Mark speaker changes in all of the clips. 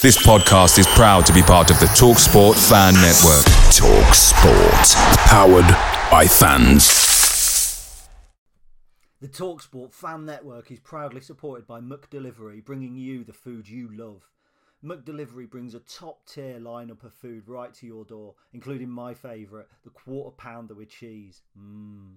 Speaker 1: This podcast is proud to be part of the TalkSport Fan Network.
Speaker 2: TalkSport, powered by fans.
Speaker 3: The TalkSport Fan Network is proudly supported by McDelivery, bringing you the food you love. McDelivery brings a top tier lineup of food right to your door, including my favourite, the quarter pounder with cheese. Mmm.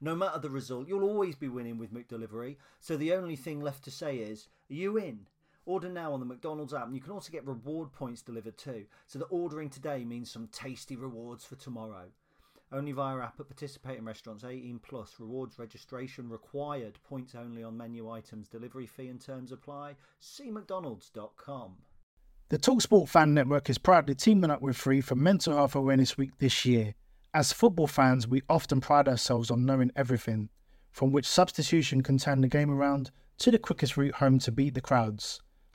Speaker 3: No matter the result, you'll always be winning with McDelivery, so the only thing left to say is, are you in? Order now on the McDonald's app, and you can also get reward points delivered too. So that ordering today means some tasty rewards for tomorrow. Only via app at participating restaurants 18 plus. Rewards registration required. Points only on menu items. Delivery fee and terms apply. See McDonald's.com.
Speaker 4: The Talksport Fan Network is proudly teaming up with Free for Mental Health Awareness Week this year. As football fans, we often pride ourselves on knowing everything, from which substitution can turn the game around to the quickest route home to beat the crowds.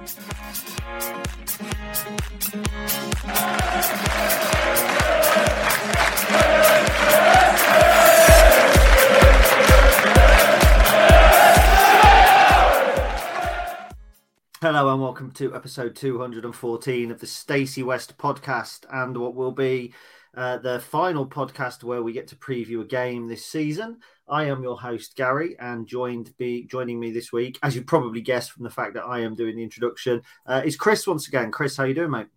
Speaker 3: Hello and welcome to episode 214 of the Stacey West podcast and what will be uh, the final podcast where we get to preview a game this season. I am your host Gary, and joined be joining me this week, as you probably guessed from the fact that I am doing the introduction, uh, is Chris once again. Chris, how you doing, mate?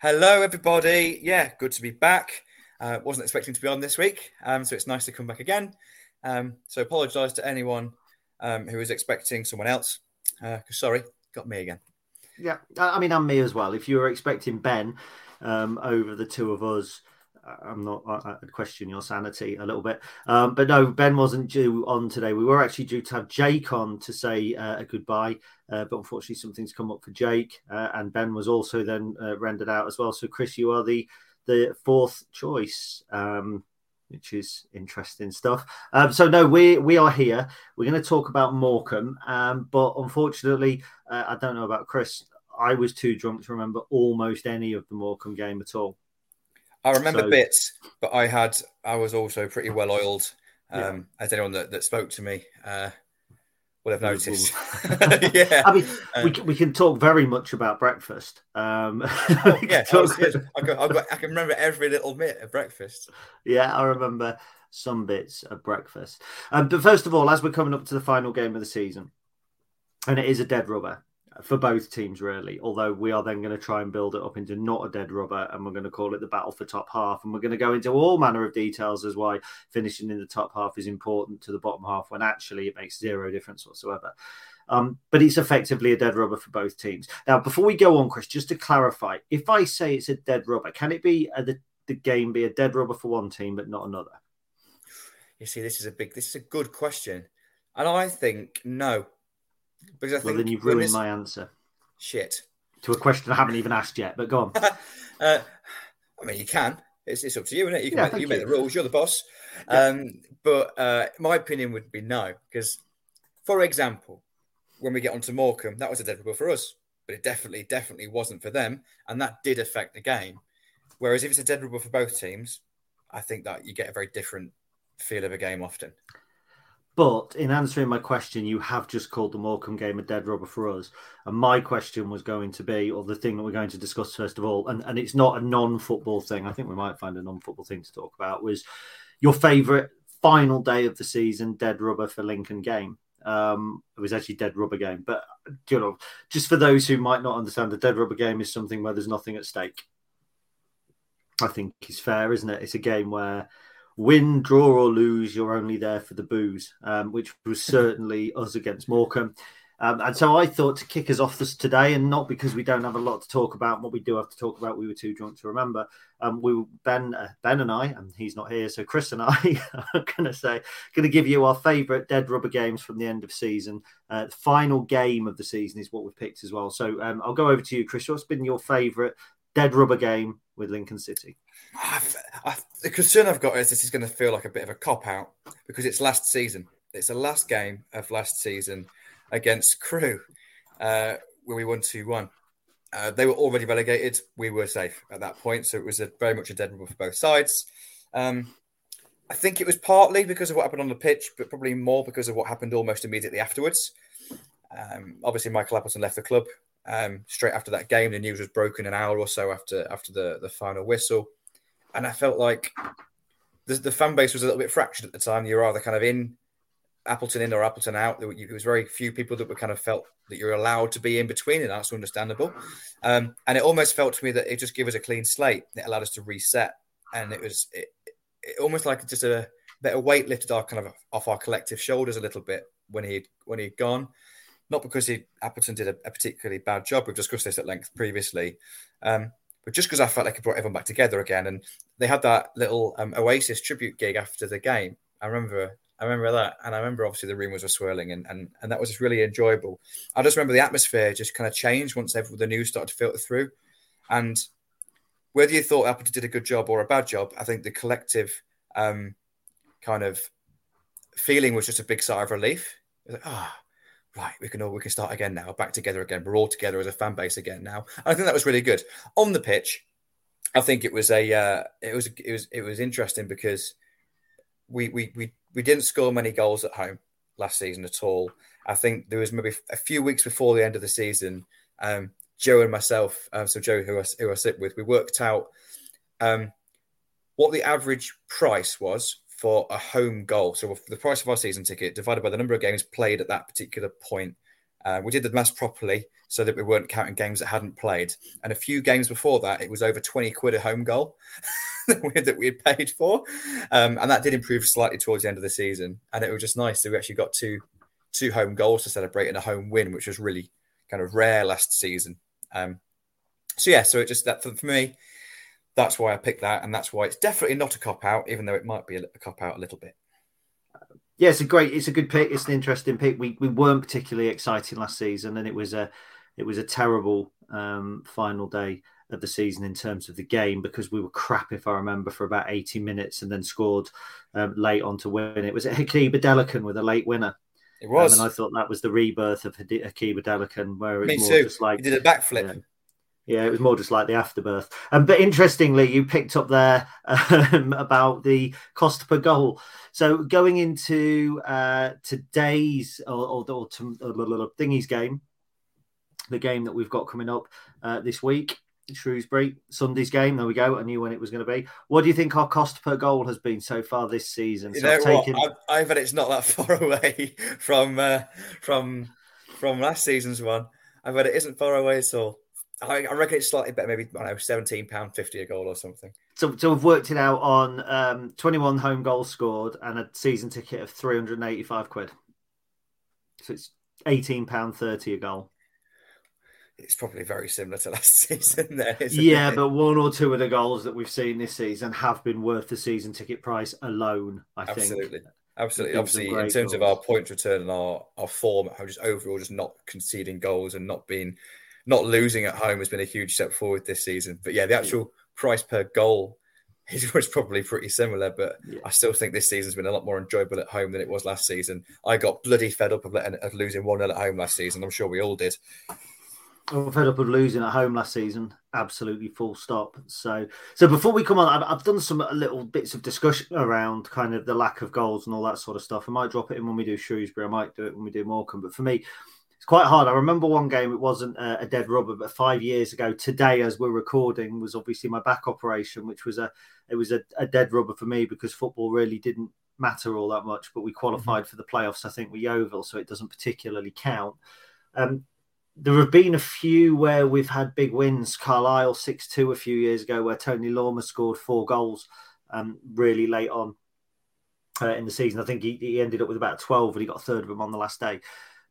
Speaker 5: Hello, everybody. Yeah, good to be back. Uh, wasn't expecting to be on this week, um, so it's nice to come back again. Um, so apologise to anyone um, who was expecting someone else. Uh, sorry, got me again.
Speaker 3: Yeah, I mean, I'm me as well. If you were expecting Ben um, over the two of us, I'm not. I, would question your sanity a little bit, um, but no, Ben wasn't due on today. We were actually due to have Jake on to say uh, a goodbye, uh, but unfortunately, something's come up for Jake, uh, and Ben was also then uh, rendered out as well. So, Chris, you are the the fourth choice. Um, which is interesting stuff. Um, so no, we we are here. We're going to talk about Morecambe, um, but unfortunately, uh, I don't know about Chris. I was too drunk to remember almost any of the Morecambe game at all.
Speaker 5: I remember so, bits, but I had I was also pretty well oiled. Um, yeah. As anyone that, that spoke to me uh, will have noticed.
Speaker 3: yeah, I mean, um, we, we can talk very much about breakfast. Um,
Speaker 5: oh, yeah, talk... I, I, got, I can remember every little bit of breakfast.
Speaker 3: Yeah, I remember some bits of breakfast. Um, but first of all, as we're coming up to the final game of the season, and it is a dead rubber for both teams, really. Although we are then going to try and build it up into not a dead rubber, and we're going to call it the battle for top half, and we're going to go into all manner of details as why finishing in the top half is important to the bottom half when actually it makes zero difference whatsoever. Um, but it's effectively a dead rubber for both teams. Now, before we go on, Chris, just to clarify, if I say it's a dead rubber, can it be the, the game be a dead rubber for one team but not another?
Speaker 5: You see, this is a big, this is a good question, and I think no.
Speaker 3: Because I think well, then you've ruined this... my answer.
Speaker 5: Shit.
Speaker 3: To a question I haven't even asked yet, but go on.
Speaker 5: uh, I mean, you can. It's, it's up to you, isn't it? You can yeah, make, you, you make the rules. You're the boss. Yeah. Um, but uh, my opinion would be no, because, for example, when we get onto Morecambe, that was a dead rubber for us, but it definitely, definitely wasn't for them, and that did affect the game. Whereas if it's a dead rubber for both teams, I think that you get a very different feel of a game often.
Speaker 3: But in answering my question, you have just called the Morecambe game a dead rubber for us. And my question was going to be, or the thing that we're going to discuss first of all, and, and it's not a non football thing. I think we might find a non football thing to talk about, was your favourite final day of the season, dead rubber for Lincoln game. Um, it was actually dead rubber game, but you know, just for those who might not understand, the dead rubber game is something where there's nothing at stake. I think is fair, isn't it? It's a game where win, draw, or lose, you're only there for the booze, um, which was certainly us against Morecambe. Um, and so I thought to kick us off this today, and not because we don't have a lot to talk about, what we do have to talk about, we were too drunk to remember. Um, we Ben, uh, Ben and I, and he's not here, so Chris and I are going to say, going to give you our favourite dead rubber games from the end of season. Uh, the final game of the season is what we've picked as well. So um, I'll go over to you, Chris. What's been your favourite dead rubber game with Lincoln City?
Speaker 5: I've, I've, the concern I've got is this is going to feel like a bit of a cop out because it's last season. It's the last game of last season against Crewe, uh, where we won 2 1. Uh, they were already relegated. We were safe at that point. So it was a, very much a dead rubber for both sides. Um, I think it was partly because of what happened on the pitch, but probably more because of what happened almost immediately afterwards. Um, obviously, Michael Appleton left the club um, straight after that game. The news was broken an hour or so after after the, the final whistle. And I felt like the, the fan base was a little bit fractured at the time. You were either kind of in Appleton in or Appleton out. There, was very few people that were kind of felt that you're allowed to be in between, and that's understandable. Um, and it almost felt to me that it just gave us a clean slate. It allowed us to reset, and it was it, it almost like just a bit of weight lifted our kind of off our collective shoulders a little bit when he when he'd gone. Not because he Appleton did a, a particularly bad job. We've discussed this at length previously, um, but just because I felt like it brought everyone back together again, and they had that little um, Oasis tribute gig after the game. I remember I remember that, and I remember obviously the rumours were swirling, and, and and that was just really enjoyable. I just remember the atmosphere just kind of changed once the news started to filter through, and whether you thought Appleton did a good job or a bad job, I think the collective um, kind of feeling was just a big sigh of relief. Like, ah, oh, right, we can all we can start again now, back together again. We're all together as a fan base again now. And I think that was really good on the pitch. I think it was a uh, it was it was it was interesting because we we we we didn't score many goals at home last season at all. I think there was maybe a few weeks before the end of the season. Um, Joe and myself, um, so Joe, who I, who I sit with, we worked out um, what the average price was for a home goal. So the price of our season ticket divided by the number of games played at that particular point. Uh, we did the maths properly so that we weren't counting games that hadn't played. And a few games before that, it was over 20 quid a home goal. that we had paid for, um, and that did improve slightly towards the end of the season. And it was just nice that we actually got two two home goals to celebrate and a home win, which was really kind of rare last season. Um, so yeah, so it just that for, for, me, that's why I picked that, and that's why it's definitely not a cop out, even though it might be a, a cop out a little bit.
Speaker 3: Yeah, it's a great, it's a good pick. It's an interesting pick. We we weren't particularly exciting last season, and it was a it was a terrible um, final day of the season in terms of the game because we were crap, if I remember, for about 80 minutes and then scored um, late on to win. It was Hakeeb Adelakun with a late winner.
Speaker 5: It was.
Speaker 3: Um, and I thought that was the rebirth of Hakeeb Adelakun, where
Speaker 5: it's
Speaker 3: more
Speaker 5: too.
Speaker 3: just like.
Speaker 5: He did a backflip.
Speaker 3: Yeah. Yeah, it was more just like the afterbirth. Um, but interestingly, you picked up there um, about the cost per goal. So going into uh, today's or, or, or, to, or, thingy's game, the game that we've got coming up uh, this week, Shrewsbury Sunday's game. There we go. I knew when it was going to be. What do you think our cost per goal has been so far this season?
Speaker 5: You so know I've taken... what? I, I bet it's not that far away from uh, from from last season's one. I bet it isn't far away at all. I, I reckon it's slightly better, maybe I don't know, seventeen pound fifty a goal or something.
Speaker 3: So, so we've worked it out on um, twenty-one home goals scored and a season ticket of three hundred and eighty-five quid. So it's eighteen pound thirty a goal
Speaker 5: it's probably very similar to last season. There,
Speaker 3: yeah,
Speaker 5: it?
Speaker 3: but one or two of the goals that we've seen this season have been worth the season ticket price alone. I
Speaker 5: absolutely.
Speaker 3: think.
Speaker 5: Absolutely. Absolutely. Obviously, in terms goals. of our point return and our, our form, just overall just not conceding goals and not being not losing at home has been a huge step forward this season. But yeah, the actual price per goal is was probably pretty similar, but yeah. I still think this season's been a lot more enjoyable at home than it was last season. I got bloody fed up of, letting, of losing 1 0 at home last season. I'm sure we all did.
Speaker 3: I'm fed up of losing at home last season. Absolutely full stop. So, so before we come on, I've, I've, done some little bits of discussion around kind of the lack of goals and all that sort of stuff. I might drop it in when we do Shrewsbury. I might do it when we do Morecambe. But for me, it's quite hard. I remember one game. It wasn't a, a dead rubber, but five years ago today, as we're recording, was obviously my back operation, which was a it was a, a dead rubber for me because football really didn't matter all that much. But we qualified mm-hmm. for the playoffs, I think, with Yeovil, so it doesn't particularly count. Um, there have been a few where we've had big wins. Carlisle 6 2 a few years ago, where Tony Lormor scored four goals um, really late on uh, in the season. I think he, he, ended up with about 12 and he got a third of them on the last day.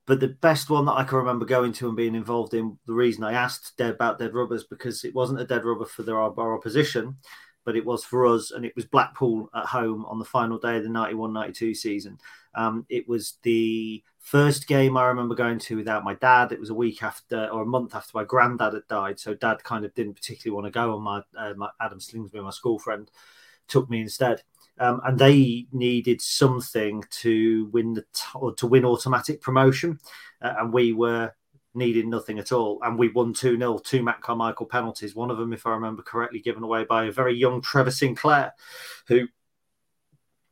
Speaker 3: But the best one that I can remember going to and being involved in, the reason I asked Dead about Dead Rubbers because it wasn't a Dead Rubber for their, our opposition, but it was for us, and it was Blackpool at home on the final day of the 91-92 season. Um, it was the first game I remember going to without my dad. It was a week after or a month after my granddad had died, so dad kind of didn't particularly want to go. And my, uh, my Adam Slingsby, my school friend, took me instead. Um, and they needed something to win the t- to win automatic promotion, uh, and we were needing nothing at all. And we won 2 0, two Matt Carmichael penalties. One of them, if I remember correctly, given away by a very young Trevor Sinclair, who,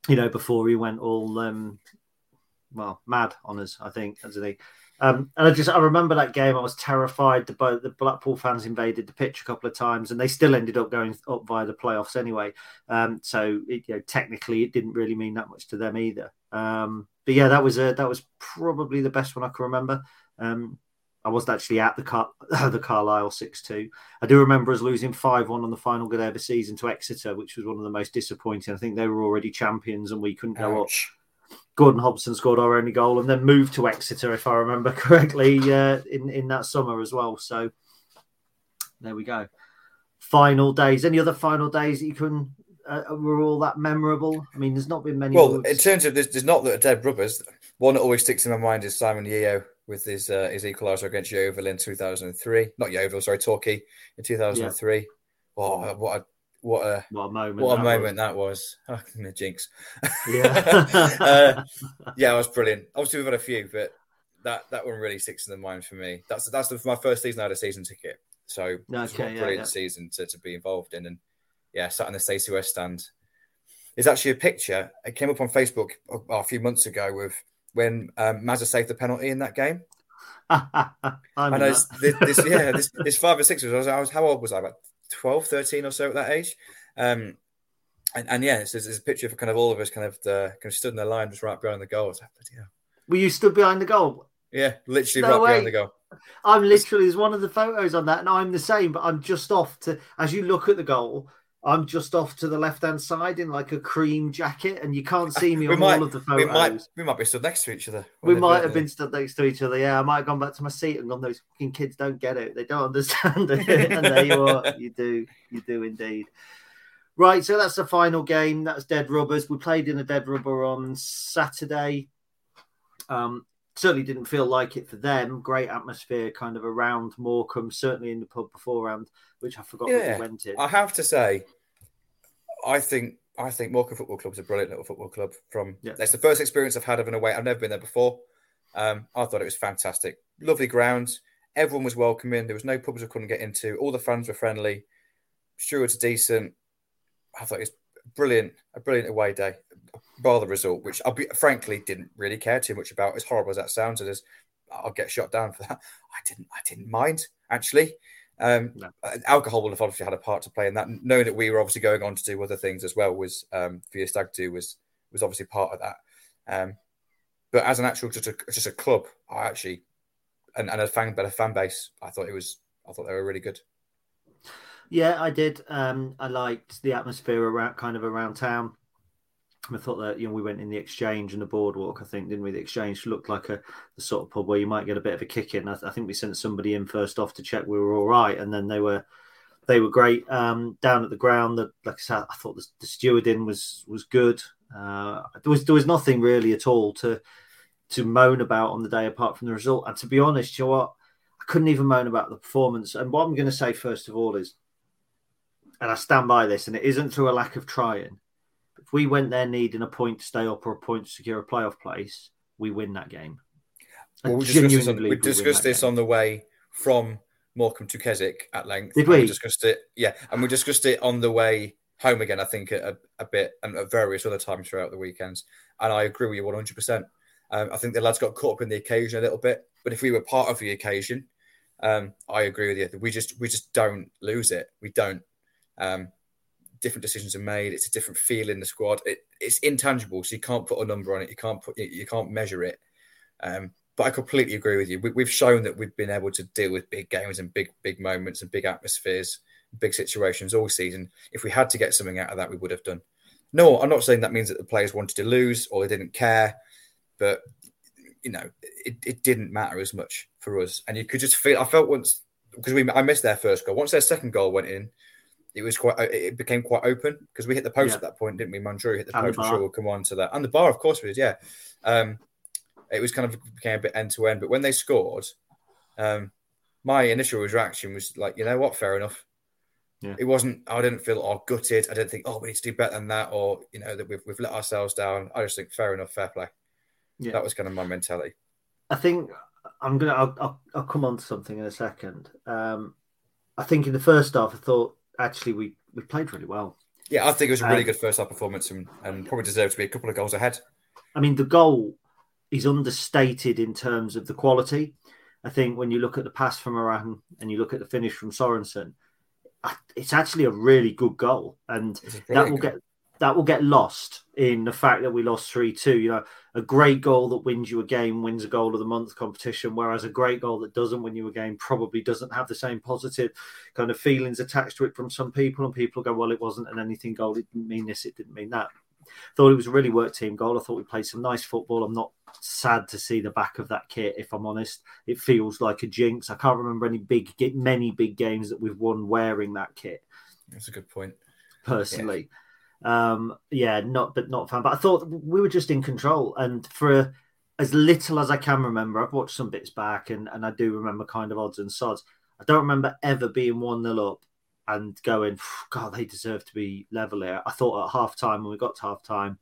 Speaker 3: you know, before he went all, um, well, mad on us, I think, hasn't he? Um, and I just I remember that game. I was terrified. The, the Blackpool fans invaded the pitch a couple of times, and they still ended up going up via the playoffs anyway. Um, so it, you know, technically, it didn't really mean that much to them either. Um, but yeah, that was a, that was probably the best one I can remember. Um, I wasn't actually at the Car- the Carlisle six two. I do remember us losing five one on the final good ever season to Exeter, which was one of the most disappointing. I think they were already champions and we couldn't go up. Gordon Hobson scored our only goal and then moved to Exeter, if I remember correctly, uh, in in that summer as well. So there we go. Final days. Any other final days that you can uh, were all that memorable? I mean, there's not been many.
Speaker 5: Well, in terms of there's, there's not that dead rubbers. One that always sticks in my mind is Simon Yeo with his uh, his equaliser against Yeovil in 2003. Not Yeovil, sorry, Torquay in 2003. Yeah. Oh, what a what a
Speaker 3: what a moment!
Speaker 5: What
Speaker 3: a
Speaker 5: moment
Speaker 3: was.
Speaker 5: that was! Oh, jinx.
Speaker 3: Yeah,
Speaker 5: uh, yeah, it was brilliant. Obviously, we've had a few, but that that one really sticks in the mind for me. That's that's the, my first season I had a season ticket, so okay, it's a brilliant yeah. season to, to be involved in. And yeah, sat in the Stacey West stand. There's actually a picture. It came up on Facebook a, a few months ago with when um, Mazza saved the penalty in that game.
Speaker 3: I
Speaker 5: know this, this, yeah, this, this five or six was, I was, how old was I? About 12, 13 or so at that age. Um, and, and yeah, there's, there's, a picture for kind of all of us kind of the, kind of stood in the line just right behind the goal. Like, yeah.
Speaker 3: Were you stood behind the goal?
Speaker 5: Yeah, literally no right way. behind the goal.
Speaker 3: I'm literally, there's one of the photos on that, and I'm the same, but I'm just off to, as you look at the goal, I'm just off to the left hand side in like a cream jacket, and you can't see me on
Speaker 5: might,
Speaker 3: all of the photos.
Speaker 5: We might, we might be stood next to each other.
Speaker 3: We might have been stood next to each other. Yeah, I might have gone back to my seat and gone. Those fucking kids don't get it. They don't understand it. and there you are. You do. You do indeed. Right. So that's the final game. That's Dead Rubbers. We played in a Dead Rubber on Saturday. Um, certainly didn't feel like it for them. Great atmosphere, kind of around Morecambe. Certainly in the pub beforehand which I forgot yeah, we went in.
Speaker 5: I have to say, I think I think Morecambe Football Club is a brilliant little football club. From yeah. that's the first experience I've had of an away. I've never been there before. Um, I thought it was fantastic. Lovely grounds. Everyone was welcoming. There was no pubs I couldn't get into. All the fans were friendly. Stewards decent. I thought it was brilliant. A brilliant away day. Bar the result, which I frankly didn't really care too much about. As horrible as that sounds, it is. I'll get shot down for that. I didn't. I didn't mind actually. Um, no. Uh, alcohol will have obviously had a part to play in that. Knowing that we were obviously going on to do other things as well was um, for your stag do was was obviously part of that. Um, but as an actual just a just a club, I actually and, and a fan but a fan base, I thought it was I thought they were really good.
Speaker 3: Yeah, I did. Um, I liked the atmosphere around kind of around town. I thought that you know we went in the exchange and the boardwalk. I think didn't we? The exchange looked like a the sort of pub where you might get a bit of a kick in. I, I think we sent somebody in first off to check we were all right, and then they were they were great um, down at the ground. That like I said, I thought the, the stewarding was was good. Uh, there was there was nothing really at all to to moan about on the day apart from the result. And to be honest, you know what? I couldn't even moan about the performance. And what I'm going to say first of all is, and I stand by this, and it isn't through a lack of trying if we went there needing a point to stay up or a point to secure a playoff place, we win that game.
Speaker 5: Well, we discussed this, on, we discussed this on the way from Morecambe to Keswick at length.
Speaker 3: Did we?
Speaker 5: we? discussed it, yeah, and we discussed it on the way home again. I think a, a bit and at various other times throughout the weekends. And I agree with you one hundred percent. Um, I think the lads got caught up in the occasion a little bit, but if we were part of the occasion, um, I agree with you. We just we just don't lose it. We don't. Um, different decisions are made. It's a different feel in the squad. It, it's intangible, so you can't put a number on it. You can't put you can't measure it. Um, but I completely agree with you. We, have shown that we've been able to deal with big games and big big moments and big atmospheres, big situations all season. If we had to get something out of that, we would have done. No, I'm not saying that means that the players wanted to lose or they didn't care, but you know, it, it didn't matter as much for us. And you could just feel, I felt once, because we I missed their first goal. Once their second goal went in, it was quite, it became quite open because we hit the post yeah. at that point, didn't we? Mandroiu hit the and post. The I'm sure we'll come on to that. And the bar, of course, we did, yeah. Um, it was kind of became a bit end to end. But when they scored, um, my initial reaction was like, you know what, fair enough. Yeah. It wasn't. I didn't feel oh gutted. I didn't think oh we need to do better than that, or you know that we've we've let ourselves down. I just think fair enough, fair play. Yeah, that was kind of my mentality.
Speaker 3: I think I'm gonna. I'll, I'll, I'll come on to something in a second. Um, I think in the first half, I thought actually we we played really well.
Speaker 5: Yeah, I think it was a really um, good first half performance and, and probably deserved to be a couple of goals ahead.
Speaker 3: I mean, the goal is understated in terms of the quality. I think when you look at the pass from Moran and you look at the finish from Sorensen, it's actually a really good goal, and that will get that will get lost in the fact that we lost three two. You know, a great goal that wins you a game wins a goal of the month competition, whereas a great goal that doesn't win you a game probably doesn't have the same positive kind of feelings attached to it from some people. And people go, "Well, it wasn't an anything goal. It didn't mean this. It didn't mean that." Thought it was a really work team goal. I thought we played some nice football. I'm not sad to see the back of that kit. If I'm honest, it feels like a jinx. I can't remember any big, many big games that we've won wearing that kit.
Speaker 5: That's a good point.
Speaker 3: Personally, yeah. Um, yeah, not but not fan. But I thought we were just in control, and for as little as I can remember, I've watched some bits back, and and I do remember kind of odds and sods. I don't remember ever being one nil up and going, God, they deserve to be level here. I thought at half time when we got to half time,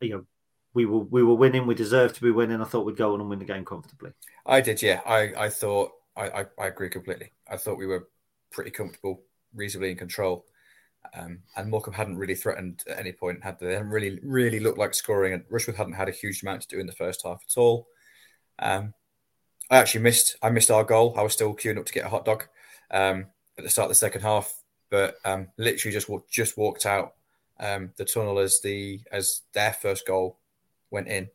Speaker 3: you know, we were we were winning. We deserved to be winning. I thought we'd go on and win the game comfortably.
Speaker 5: I did, yeah. I I thought I I, I agree completely. I thought we were pretty comfortable, reasonably in control. Um, and Morecambe hadn't really threatened at any point. Had they? they hadn't really really looked like scoring, and Rushworth hadn't had a huge amount to do in the first half at all. Um, I actually missed I missed our goal. I was still queuing up to get a hot dog um, at the start of the second half, but um, literally just just walked out um, the tunnel as the as their first goal went in.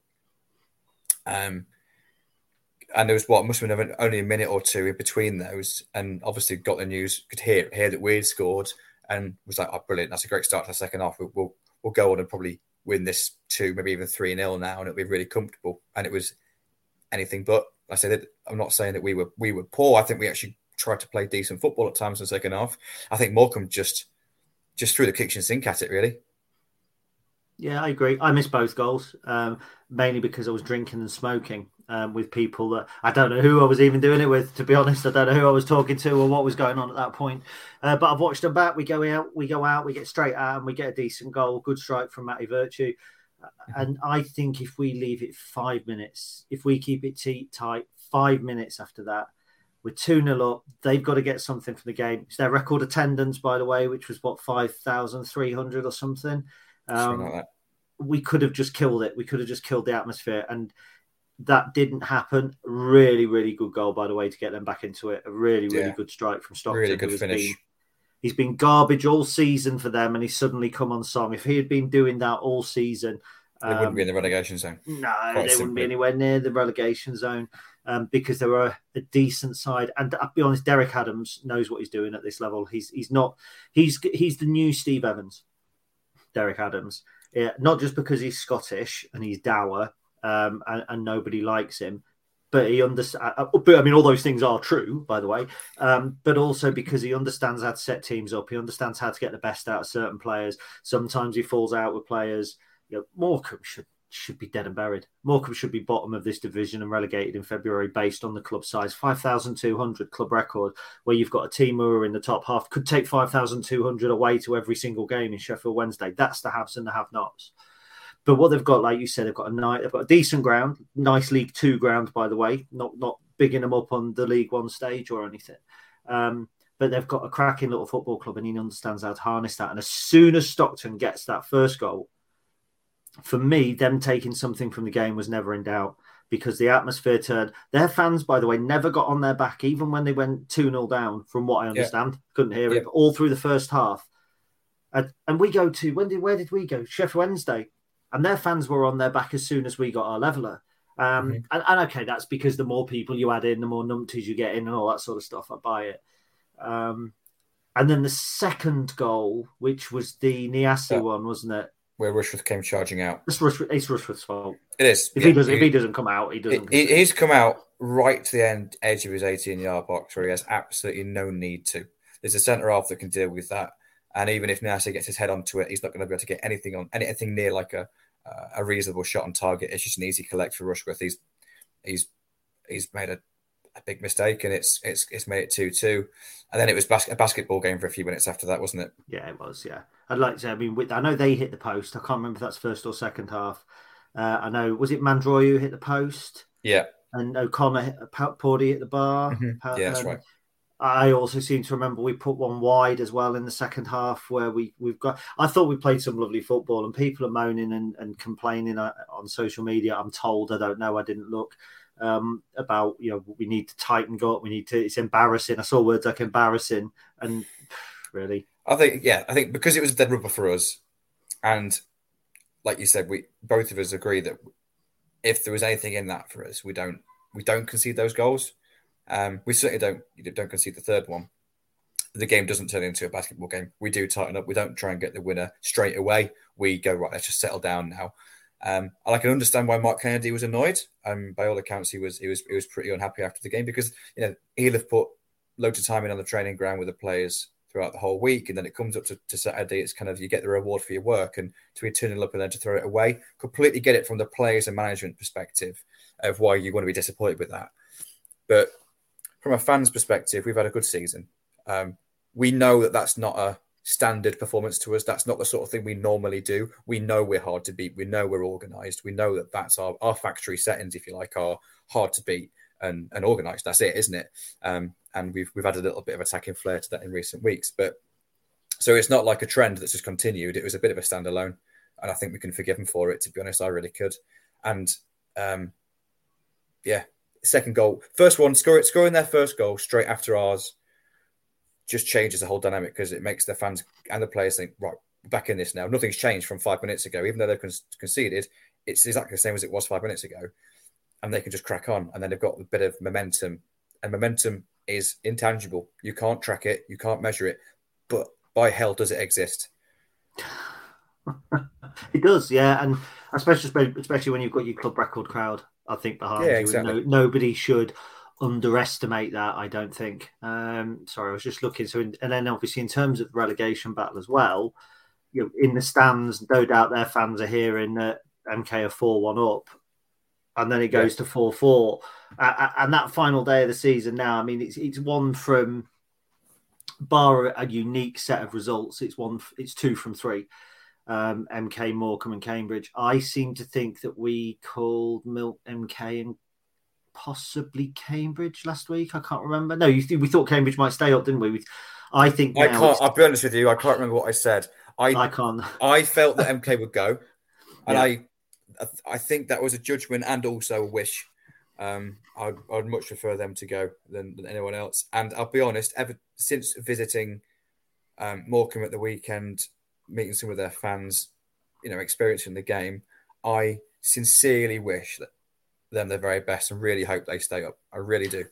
Speaker 5: Um, and there was what must have been only a minute or two in between those, and obviously got the news, could hear hear that we'd scored, and was like, "Oh, brilliant! That's a great start to the second half. We'll we'll, we'll go on and probably win this two, maybe even three nil now, and it'll be really comfortable." And it was anything but. I said I'm not saying that we were we were poor. I think we actually tried to play decent football at times in the second half. I think Morecambe just just threw the kitchen sink at it, really.
Speaker 3: Yeah, I agree. I missed both goals, um, mainly because I was drinking and smoking um, with people that I don't know who I was even doing it with. To be honest, I don't know who I was talking to or what was going on at that point. Uh, but I've watched them back. We go out, we go out, we get straight out, and we get a decent goal. Good strike from Matty Virtue. Mm-hmm. And I think if we leave it five minutes, if we keep it tight, five minutes after that, we're 2 0 up. They've got to get something from the game. It's their record attendance, by the way, which was what, 5,300 or something. Um, like we could have just killed it. We could have just killed the atmosphere, and that didn't happen. Really, really good goal, by the way, to get them back into it. A really, really yeah. good strike from Stockton.
Speaker 5: Really good finish.
Speaker 3: Been, he's been garbage all season for them, and he's suddenly come on song. If he had been doing that all season,
Speaker 5: they um, wouldn't be in the relegation zone.
Speaker 3: No, they simply. wouldn't be anywhere near the relegation zone um, because they were a, a, decent side. And I'll be honest, Derek Adams knows what he's doing at this level. He's he's not he's he's the new Steve Evans, Derek Adams. Yeah, not just because he's Scottish and he's dour um, and, and, nobody likes him, but he understands. Uh, uh, but I mean, all those things are true, by the way. Um, but also because he understands how to set teams up. He understands how to get the best out of certain players. Sometimes he falls out with players. You know, Morecambe should should be dead and buried. Morecambe should be bottom of this division and relegated in February based on the club size. 5,200 club record, where you've got a team who are in the top half, could take 5,200 away to every single game in Sheffield Wednesday. That's the haves and the have nots. But what they've got, like you said, they've got a night, they've got a decent ground, nice League Two ground, by the way, not not bigging them up on the League One stage or anything. Um, but they've got a cracking little football club, and he understands how to harness that. And as soon as Stockton gets that first goal, for me, them taking something from the game was never in doubt because the atmosphere turned. Their fans, by the way, never got on their back, even when they went 2 0 down, from what I understand. Yeah. Couldn't hear yeah. it all through the first half. And, and we go to, when did, where did we go? Sheffield Wednesday. And their fans were on their back as soon as we got our leveler. Um, mm-hmm. and, and, okay, that's because the more people you add in, the more numpties you get in, and all that sort of stuff. I buy it. Um, and then the second goal, which was the Niasse yeah. one, wasn't it?
Speaker 5: where Rushworth came charging out.
Speaker 3: It's, Rushworth, it's Rushworth's fault.
Speaker 5: It is.
Speaker 3: If yeah, he doesn't, he, if he doesn't come out, he doesn't.
Speaker 5: He, he's come out right to the end edge of his 18 yard box where he has absolutely no need to. There's a centre half that can deal with that, and even if Niasse gets his head onto it, he's not going to be able to get anything on anything near like a uh, a reasonable shot on target. It's just an easy collect for Rushworth. He's he's he's made a, a big mistake, and it's it's it's made it two two, and then it was bas- a basketball game for a few minutes after that, wasn't it?
Speaker 3: Yeah, it was. Yeah, I'd like to. I mean, with, I know they hit the post. I can't remember if that's first or second half. Uh, I know was it Mandroiu who hit the post?
Speaker 5: Yeah,
Speaker 3: and O'Connor hit, hit the bar.
Speaker 5: Mm-hmm. Yeah, that's right.
Speaker 3: I also seem to remember we put one wide as well in the second half where we we've got. I thought we played some lovely football, and people are moaning and, and complaining uh, on social media. I'm told I don't know. I didn't look um, about you know we need to tighten up. We need to. It's embarrassing. I saw words like embarrassing, and really,
Speaker 5: I think yeah, I think because it was dead rubber for us, and like you said, we both of us agree that if there was anything in that for us, we don't we don't concede those goals. Um, we certainly don't don't concede the third one. The game doesn't turn into a basketball game. We do tighten up. We don't try and get the winner straight away. We go right. Let's just settle down now. Um, and I can understand why Mark Kennedy was annoyed. Um, by all accounts, he was he was he was pretty unhappy after the game because you know he'll have put loads of time in on the training ground with the players throughout the whole week, and then it comes up to, to Saturday. It's kind of you get the reward for your work, and to be turning up and then to throw it away. Completely get it from the players and management perspective of why you want to be disappointed with that. But from a fan's perspective, we've had a good season. Um, we know that that's not a standard performance to us. That's not the sort of thing we normally do. We know we're hard to beat. We know we're organised. We know that that's our, our factory settings, if you like, are hard to beat and, and organised. That's it, isn't it? Um, and we've we've had a little bit of attacking flair to that in recent weeks. But so it's not like a trend that's just continued. It was a bit of a standalone, and I think we can forgive them for it. To be honest, I really could. And um, yeah, second goal, first one, score, scoring their first goal straight after ours just changes the whole dynamic because it makes the fans and the players think, right, back in this now. Nothing's changed from five minutes ago, even though they've con- conceded. It's exactly the same as it was five minutes ago, and they can just crack on. And then they've got a bit of momentum, and momentum is intangible. You can't track it, you can't measure it, but by hell does it exist?
Speaker 3: it does, yeah, and especially especially when you've got your club record crowd I think behind yeah, you. Exactly. No, nobody should underestimate that. I don't think. Um, sorry, I was just looking. So, in, and then obviously in terms of relegation battle as well, you know, in the stands, no doubt their fans are hearing that MK are four one up, and then it goes yeah. to four four, uh, and that final day of the season. Now, I mean, it's it's one from bar a unique set of results. It's one. It's two from three um, MK Morecambe and Cambridge. I seem to think that we called Milk MK and possibly Cambridge last week. I can't remember. No, you th- we thought Cambridge might stay up, didn't we? we I think
Speaker 5: I can't. I'll be honest with you. I can't remember what I said. I
Speaker 3: I can't.
Speaker 5: I felt that MK would go, and yeah. I I think that was a judgment and also a wish. Um, I'd, I'd much prefer them to go than, than anyone else. And I'll be honest, ever since visiting um, Morecambe at the weekend, meeting some of their fans, you know, experiencing the game, I sincerely wish that them the very best and really hope they stay up. I really do.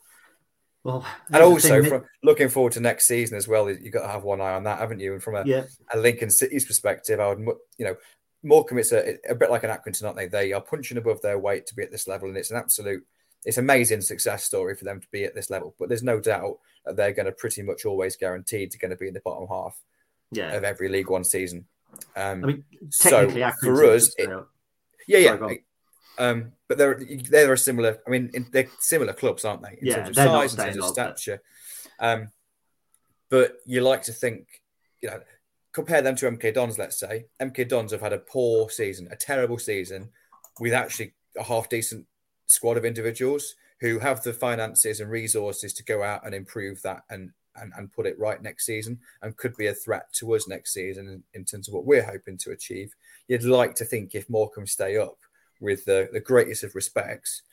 Speaker 3: Well,
Speaker 5: and also from looking forward to next season as well, you've got to have one eye on that, haven't you? And from a,
Speaker 3: yeah.
Speaker 5: a Lincoln City's perspective, I would, you know, Morecambe, it's a, a bit like an Accrington, aren't they? They are punching above their weight to be at this level, and it's an absolute, it's amazing success story for them to be at this level. But there's no doubt that they're going to pretty much always guaranteed to going to be in the bottom half
Speaker 3: yeah.
Speaker 5: of every League One season. Um,
Speaker 3: I mean, so
Speaker 5: for us, it, yeah, yeah. Um, but they're they're a similar. I mean, in, they're similar clubs, aren't they? In
Speaker 3: yeah,
Speaker 5: terms of size, in terms of stature. Um, but you like to think, you know, compare them to MK Dons. Let's say MK Dons have had a poor season, a terrible season, with actually a half decent squad of individuals who have the finances and resources to go out and improve that and and, and put it right next season and could be a threat to us next season in, in terms of what we're hoping to achieve. You'd like to think if Morecambe stay up with the, the greatest of respects,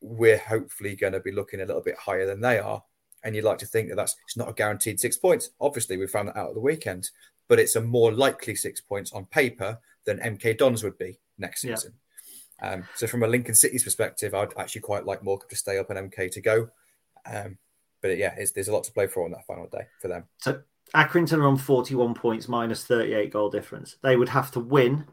Speaker 5: we're hopefully going to be looking a little bit higher than they are. And you'd like to think that that's it's not a guaranteed six points. Obviously, we found that out at the weekend, but it's a more likely six points on paper than MK Dons would be next season. Yeah. Um, so, from a Lincoln City's perspective, I'd actually quite like Morecambe to stay up and MK to go. Um, but yeah, there's a lot to play for on that final day for them.
Speaker 3: So Accrington are on 41 points minus 38 goal difference. They would have to win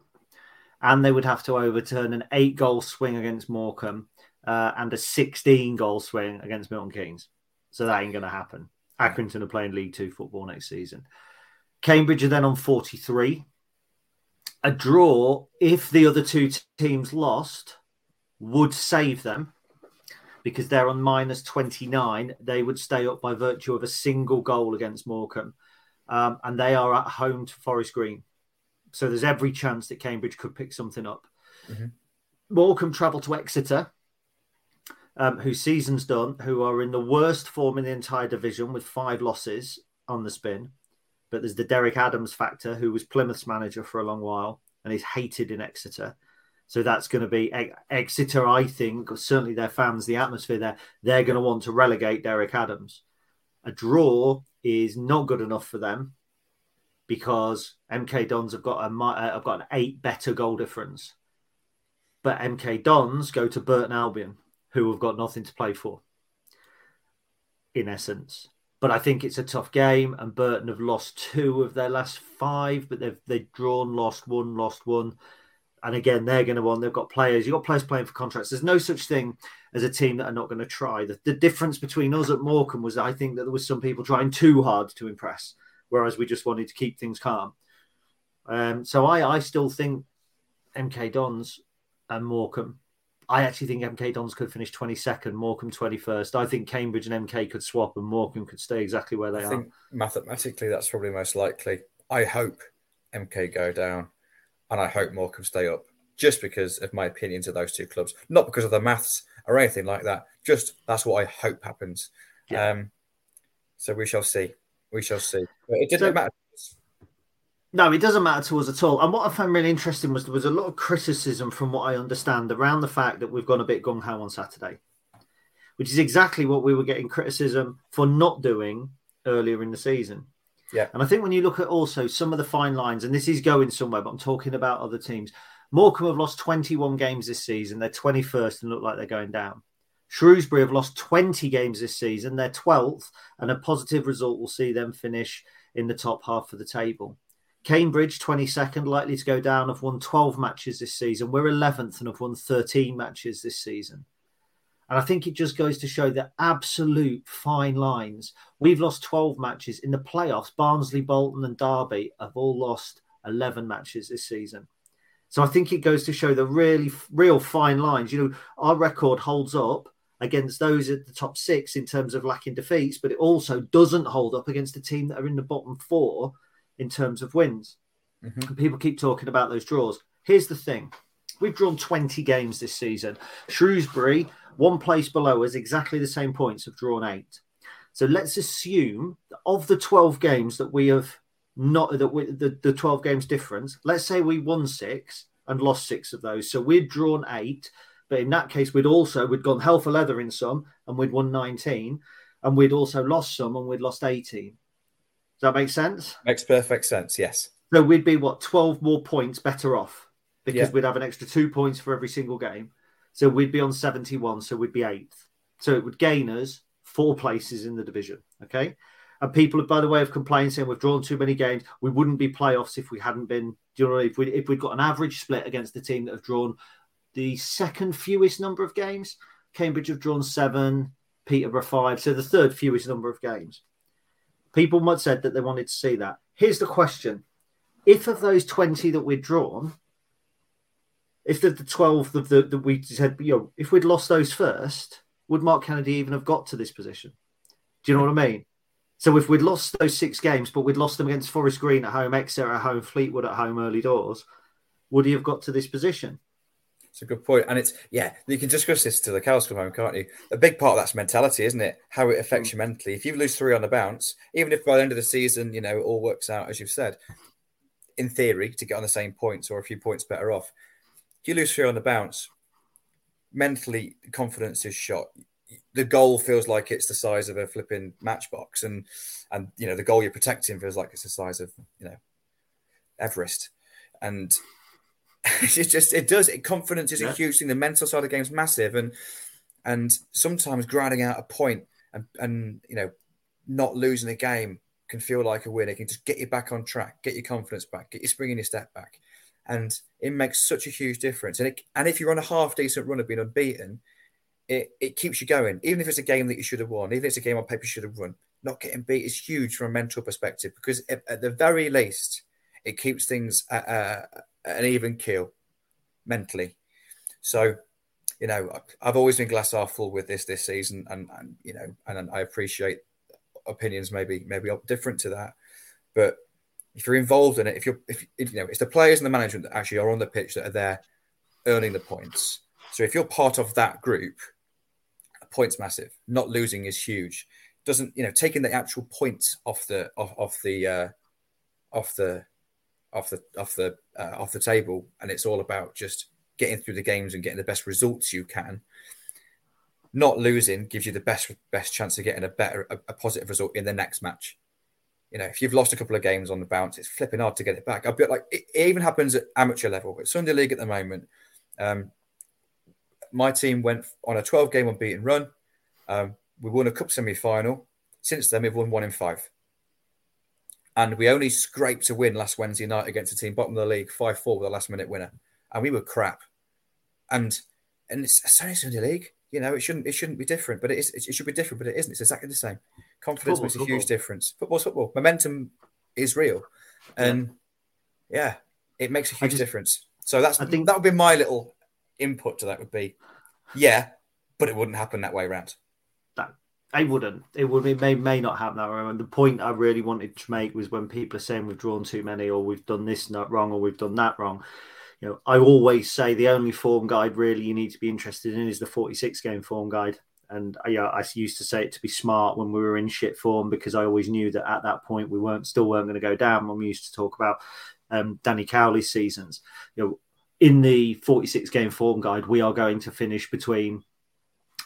Speaker 3: and they would have to overturn an eight goal swing against Morecambe uh, and a 16 goal swing against Milton Keynes. So that ain't going to happen. Accrington are playing League Two football next season. Cambridge are then on 43. A draw, if the other two teams lost, would save them because they're on minus 29. They would stay up by virtue of a single goal against Morecambe. Um, and they are at home to Forest Green. So there's every chance that Cambridge could pick something up. Mm-hmm. Morecambe travel to Exeter, um, whose season's done, who are in the worst form in the entire division with five losses on the spin. But there's the Derek Adams factor, who was Plymouth's manager for a long while and is hated in Exeter. So that's going to be Exeter, I think, certainly their fans, the atmosphere there, they're going to want to relegate Derek Adams. A draw is not good enough for them because MK Dons have got a uh, have got an eight better goal difference, but MK Dons go to Burton Albion, who have got nothing to play for. In essence, but I think it's a tough game, and Burton have lost two of their last five, but they've they've drawn, lost one, lost one, and again they're going to want. They've got players. You've got players playing for contracts. There's no such thing as a team that are not going to try. The, the difference between us at Morecambe was I think that there was some people trying too hard to impress whereas we just wanted to keep things calm. Um, so I, I still think MK Dons and Morecambe. I actually think MK Dons could finish 22nd, Morecambe 21st. I think Cambridge and MK could swap and Morecambe could stay exactly where they I are.
Speaker 5: mathematically, that's probably most likely. I hope MK go down and I hope Morecambe stay up just because of my opinions of those two clubs. Not because of the maths or anything like that. Just that's what I hope happens. Yeah. Um, so we shall see. We shall see. But it didn't so, matter.
Speaker 3: No, it doesn't matter to us at all. And what I found really interesting was there was a lot of criticism, from what I understand, around the fact that we've gone a bit gung ho on Saturday, which is exactly what we were getting criticism for not doing earlier in the season.
Speaker 5: Yeah.
Speaker 3: And I think when you look at also some of the fine lines, and this is going somewhere, but I'm talking about other teams. Morecambe have lost 21 games this season. They're 21st and look like they're going down. Shrewsbury have lost 20 games this season. They're 12th, and a positive result will see them finish in the top half of the table. Cambridge, 22nd, likely to go down, have won 12 matches this season. We're 11th and have won 13 matches this season. And I think it just goes to show the absolute fine lines. We've lost 12 matches in the playoffs. Barnsley, Bolton, and Derby have all lost 11 matches this season. So I think it goes to show the really, real fine lines. You know, our record holds up against those at the top six in terms of lacking defeats, but it also doesn't hold up against the team that are in the bottom four in terms of wins. Mm-hmm. People keep talking about those draws. Here's the thing we've drawn 20 games this season. Shrewsbury, one place below us, exactly the same points, have drawn eight. So let's assume of the 12 games that we have not that we, the, the 12 games difference, let's say we won six and lost six of those. So we'd drawn eight. But in that case, we'd also we'd gone hell for leather in some, and we'd won 19, and we'd also lost some, and we'd lost 18. Does that make sense?
Speaker 5: Makes perfect sense. Yes.
Speaker 3: So we'd be what 12 more points better off because yeah. we'd have an extra two points for every single game. So we'd be on 71. So we'd be eighth. So it would gain us four places in the division. Okay. And people, by the way, have complained saying we've drawn too many games. We wouldn't be playoffs if we hadn't been. Do you know if we if we'd got an average split against the team that have drawn the second fewest number of games. Cambridge have drawn seven, Peterborough five, so the third fewest number of games. People might said that they wanted to see that. Here's the question: If of those twenty that we'd drawn, if the, the twelve that, the, that we said, you know, if we'd lost those first, would Mark Kennedy even have got to this position? Do you know what I mean? So if we'd lost those six games, but we'd lost them against Forest Green at home, Exeter at home, Fleetwood at home, early doors, would he have got to this position?
Speaker 5: It's a good point, and it's yeah. You can discuss this to the cows come home, can't you? A big part of that's mentality, isn't it? How it affects mm. you mentally. If you lose three on the bounce, even if by the end of the season, you know, it all works out as you've said, in theory, to get on the same points or a few points better off, you lose three on the bounce, mentally confidence is shot. The goal feels like it's the size of a flipping matchbox, and and you know the goal you're protecting feels like it's the size of you know Everest, and it's just it does. It, confidence is yeah. a huge thing. The mental side of the game is massive, and and sometimes grinding out a point and and you know not losing a game can feel like a win. It can just get you back on track, get your confidence back, get you springing your step back. And it makes such a huge difference. And, it, and if you're on a half decent run of being unbeaten, it, it keeps you going. Even if it's a game that you should have won, even if it's a game on paper you should have won, not getting beat is huge from a mental perspective because at the very least, it keeps things at, uh, an even keel mentally. So, you know, I've always been glass half full with this this season, and, and you know, and I appreciate opinions maybe maybe different to that, but if you're involved in it, if you're if, you know, it's the players and the management that actually are on the pitch that are there earning the points. So if you're part of that group, a point's massive. Not losing is huge. Doesn't you know taking the actual points off the off, off the uh, off the off the off the uh, off the table, and it's all about just getting through the games and getting the best results you can. Not losing gives you the best best chance of getting a better a, a positive result in the next match. You know, if you've lost a couple of games on the bounce, it's flipping hard to get it back. I bit like it, even happens at amateur level, but Sunday League at the moment. Um, my team went on a 12 game unbeaten run. Um, we won a cup semi final. Since then, we've won one in five and we only scraped a win last Wednesday night against a team bottom of the league, five four with a last minute winner, and we were crap. And and it's a Sunday league, you know, it shouldn't it shouldn't be different, but it is. It should be different, but it isn't. It's exactly the same. Confidence football, makes a football. huge difference. Football's football. Momentum is real, and yeah, yeah it makes a huge just, difference. So that's I think that would be my little input to that. Would be, yeah, but it wouldn't happen that way around.
Speaker 3: That it wouldn't. It would. It may may not happen that way. And the point I really wanted to make was when people are saying we've drawn too many, or we've done this not wrong, or we've done that wrong. You know, I always say the only form guide really you need to be interested in is the 46 game form guide. And uh, yeah, I used to say it to be smart when we were in shit form because I always knew that at that point we weren't still weren't going to go down. When we used to talk about um, Danny Cowley's seasons, you know, in the 46 game form guide, we are going to finish between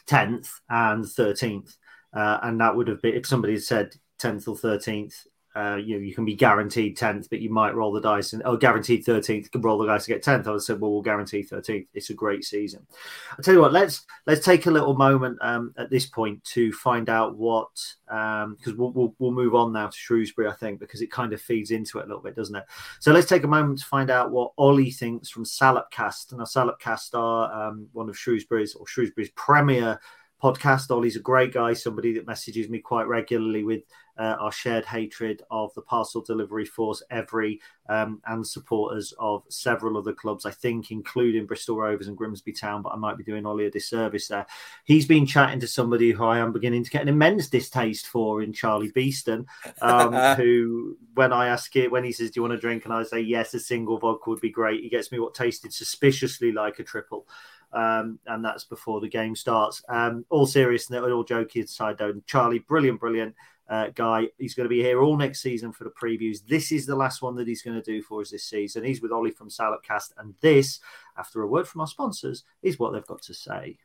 Speaker 3: 10th and 13th. Uh, and that would have been if somebody had said 10th or 13th, uh, you know, you can be guaranteed 10th, but you might roll the dice and oh, guaranteed 13th, can roll the dice to get 10th. I would said, well, we'll guarantee 13th. It's a great season. I'll tell you what, let's let's take a little moment um, at this point to find out what because um, we'll, we'll, we'll move on now to Shrewsbury, I think, because it kind of feeds into it a little bit, doesn't it? So let's take a moment to find out what Ollie thinks from Salopcast. Now, Salopcast are um, one of Shrewsbury's or Shrewsbury's premier podcast. Ollie's a great guy, somebody that messages me quite regularly with uh, our shared hatred of the parcel delivery force, every um, and supporters of several other clubs, I think, including Bristol Rovers and Grimsby Town. But I might be doing Ollie a disservice there. He's been chatting to somebody who I am beginning to get an immense distaste for in Charlie Beeston, um, who, when I ask it, when he says, "Do you want a drink?" and I say, "Yes, a single vodka would be great," he gets me what tasted suspiciously like a triple um, and that's before the game starts. Um, all serious and all joking aside, though, Charlie, brilliant, brilliant uh, guy. He's going to be here all next season for the previews. This is the last one that he's going to do for us this season. He's with Ollie from Salopcast, and this, after a word from our sponsors, is what they've got to say.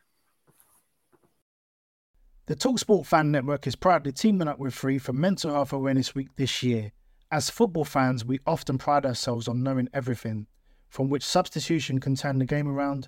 Speaker 4: The Talksport Fan Network is proudly teaming up with Free for Mental Health Awareness Week this year. As football fans, we often pride ourselves on knowing everything, from which substitution can turn the game around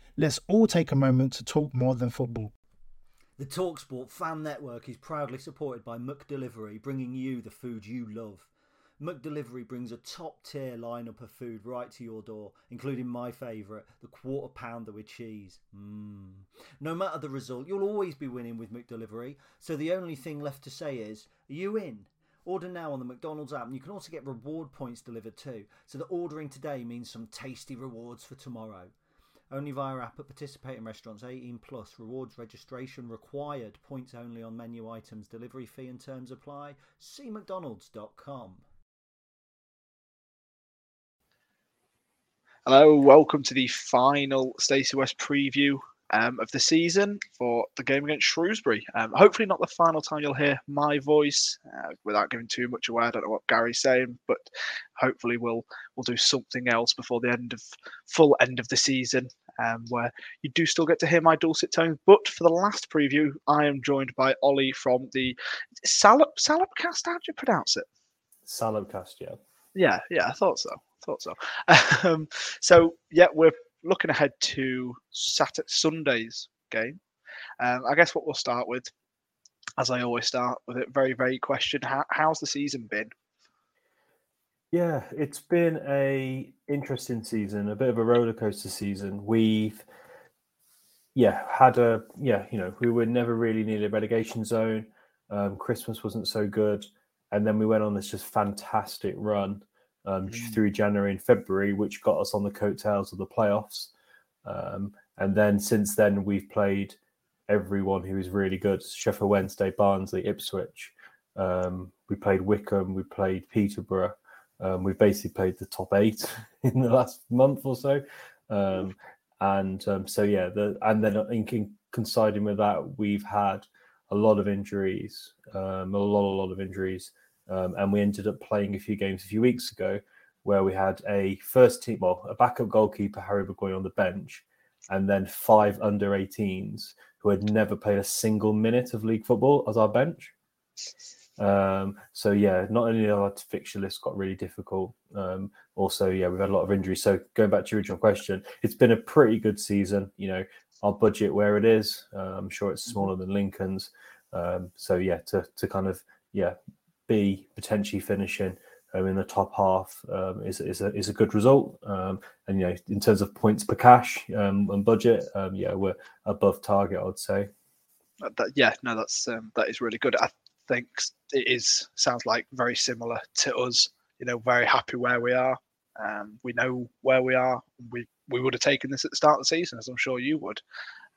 Speaker 4: Let's all take a moment to talk more than football.
Speaker 3: The Talksport fan network is proudly supported by McDelivery, bringing you the food you love. McDelivery brings a top tier lineup of food right to your door, including my favourite, the quarter pounder with cheese. Mmm. No matter the result, you'll always be winning with McDelivery, so the only thing left to say is, are you in? Order now on the McDonald's app, and you can also get reward points delivered too, so that ordering today means some tasty rewards for tomorrow. Only via app at participating restaurants 18 plus. Rewards registration required. Points only on menu items. Delivery fee and terms apply. See McDonald's.com.
Speaker 6: Hello, welcome to the final Stacey West preview um, of the season for the game against Shrewsbury. Um, hopefully, not the final time you'll hear my voice uh, without giving too much away. I don't know what Gary's saying, but hopefully, we'll we'll do something else before the end of full end of the season, um, where you do still get to hear my dulcet tones. But for the last preview, I am joined by Ollie from the Salop Salopcast. How do you pronounce it?
Speaker 7: Salopcast, yeah.
Speaker 6: Yeah, yeah, I thought so. I thought so. Um, so yeah, we're looking ahead to Saturday, Sunday's game. Um, I guess what we'll start with, as I always start with a very, very question: How, How's the season been?
Speaker 7: Yeah, it's been a interesting season, a bit of a roller coaster season. We've yeah had a yeah you know we were never really near the relegation zone. Um, Christmas wasn't so good, and then we went on this just fantastic run um, mm. through January and February, which got us on the coattails of the playoffs. Um, and then since then, we've played everyone who is really good Sheffield Wednesday, Barnsley, Ipswich. Um, we played Wycombe, we played Peterborough. Um, we've basically played the top eight in the last month or so. Um, and um, so, yeah, the, and then in, in coinciding with that, we've had a lot of injuries, um, a lot, a lot of injuries. Um, and we ended up playing a few games a few weeks ago where we had a first team, well, a backup goalkeeper, Harry Maguire, on the bench, and then five under 18s who had never played a single minute of league football as our bench. Um, so yeah, not only our fixture list got really difficult, um, also yeah, we've had a lot of injuries. So going back to your original question, it's been a pretty good season. You know, our budget where it is, uh, I'm sure it's smaller than Lincoln's. Um, so yeah, to to kind of yeah be potentially finishing um, in the top half um, is, is, a, is a good result. Um, and, you know, in terms of points per cash um, and budget, um, yeah, we're above target, I would say.
Speaker 6: That, yeah, no, that's um, that is really good. I think it is sounds like very similar to us. You know, very happy where we are. we know where we are. We we would have taken this at the start of the season, as I'm sure you would.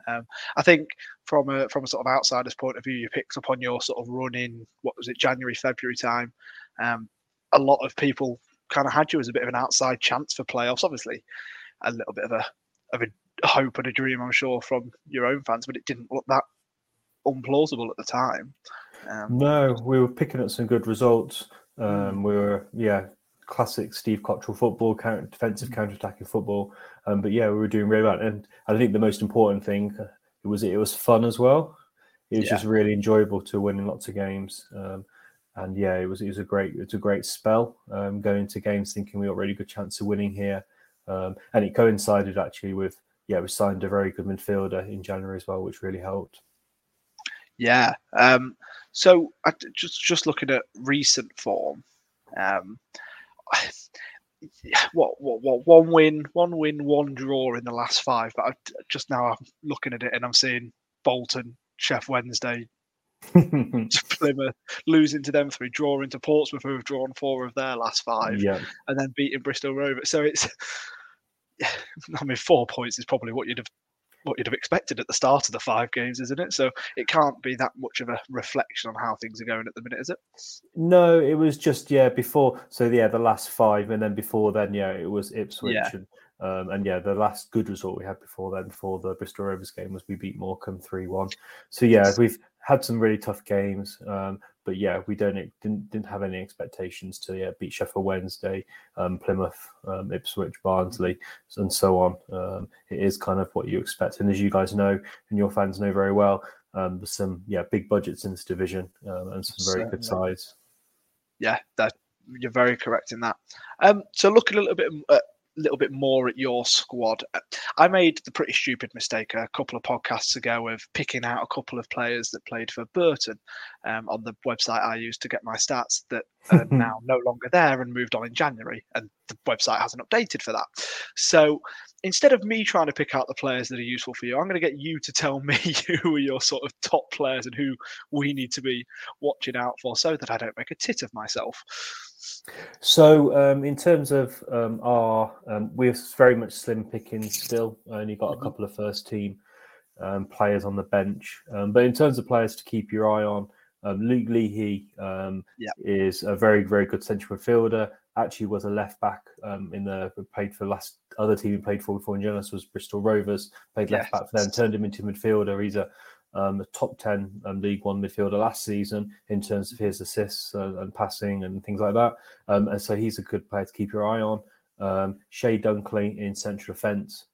Speaker 6: Um, I think from a from a sort of outsider's point of view, you picked up on your sort of run in what was it January February time. Um, a lot of people kind of had you as a bit of an outside chance for playoffs. Obviously, a little bit of a of a hope and a dream, I'm sure, from your own fans, but it didn't look that unplausible at the time.
Speaker 7: Um, no, we were picking up some good results. Um, we were, yeah, classic Steve Cotterill football, counter, defensive mm. counter-attacking football. Um, but yeah, we were doing really well, and I think the most important thing uh, it was it was fun as well. It was yeah. just really enjoyable to win in lots of games. Um, and yeah, it was it was a great it's a great spell um, going to games thinking we got a really good chance of winning here, um, and it coincided actually with yeah we signed a very good midfielder in January as well, which really helped.
Speaker 6: Yeah. So I, just just looking at recent form, um, what, what, what, one win, one win, one draw in the last five. But I, just now I'm looking at it and I'm seeing Bolton, Sheff Wednesday, Plymouth losing to them three, drawing to Portsmouth, who have drawn four of their last five,
Speaker 7: yeah.
Speaker 6: and then beating Bristol Rovers. So it's, I mean, four points is probably what you'd have what you'd have expected at the start of the five games, isn't it? So it can't be that much of a reflection on how things are going at the minute, is it?
Speaker 7: No, it was just yeah before. So yeah, the last five, and then before then, yeah, it was Ipswich, yeah. and um, and yeah, the last good result we had before then, before the Bristol Rovers game, was we beat Morecambe three one. So yeah, we've had some really tough games. Um, but yeah, we don't didn't didn't have any expectations to yeah, beat Sheffield Wednesday, um, Plymouth, um, Ipswich, Barnsley, and so on. Um, it is kind of what you expect, and as you guys know and your fans know very well, um, there's some yeah big budgets in this division um, and some very Certainly. good sides.
Speaker 6: Yeah, that you're very correct in that. Um, so looking a little bit at little bit more at your squad. I made the pretty stupid mistake a couple of podcasts ago of picking out a couple of players that played for Burton um, on the website I used to get my stats that are now no longer there and moved on in January, and the website hasn't updated for that. So instead of me trying to pick out the players that are useful for you, I'm going to get you to tell me who are your sort of top players and who we need to be watching out for so that I don't make a tit of myself.
Speaker 7: So, um, in terms of um, our, um, we're very much slim picking still. Only got a mm-hmm. couple of first team um, players on the bench, um, but in terms of players to keep your eye on, um, Luke Leahy
Speaker 6: yeah.
Speaker 7: is a very, very good central midfielder. Actually, was a left back in the played for last other team he played for before in Jonas was Bristol Rovers. Played left back for them, turned him into midfielder. He's a um, a top 10 um, League One midfielder last season in terms of his assists uh, and passing and things like that. Um, and so he's a good player to keep your eye on. Um, Chey Dunkley in central defence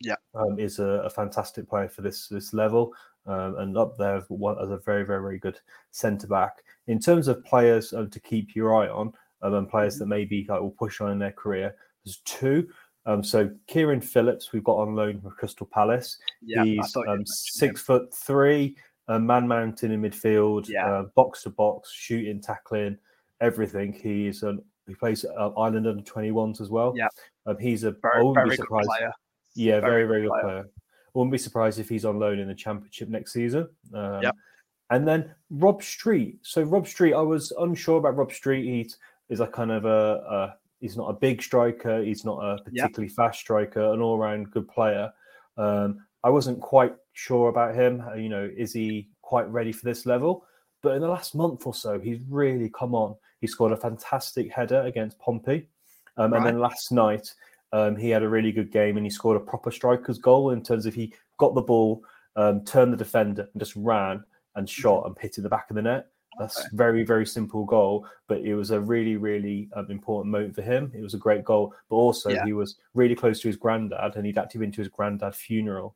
Speaker 6: yeah.
Speaker 7: Um, is a, a, fantastic player for this this level um, and up there as a very, very, very good centre back. In terms of players to keep your eye on and players mm-hmm. that maybe like, will push on in their career, there's two. Um, so Kieran Phillips, we've got on loan from Crystal Palace.
Speaker 6: Yeah,
Speaker 7: He's um, six him. foot three, a man mountain in midfield, yeah. uh, box to box, shooting, tackling, everything. He's an he plays uh, Ireland under 21s as well.
Speaker 6: Yeah,
Speaker 7: um, he's a
Speaker 6: very, very good player.
Speaker 7: Yeah, very, very, very good player. player. Wouldn't be surprised if he's on loan in the championship next season. Um,
Speaker 6: yeah.
Speaker 7: And then Rob Street. So Rob Street, I was unsure about Rob Street. He's is a kind of a, a He's not a big striker. He's not a particularly yep. fast striker. An all-round good player. Um, I wasn't quite sure about him. Uh, you know, is he quite ready for this level? But in the last month or so, he's really come on. He scored a fantastic header against Pompey, um, right. and then last night um, he had a really good game and he scored a proper striker's goal in terms of he got the ball, um, turned the defender, and just ran and shot and hit in the back of the net. That's okay. very, very simple goal, but it was a really, really um, important moment for him. It was a great goal, but also yeah. he was really close to his granddad, and he'd actually been to his granddad funeral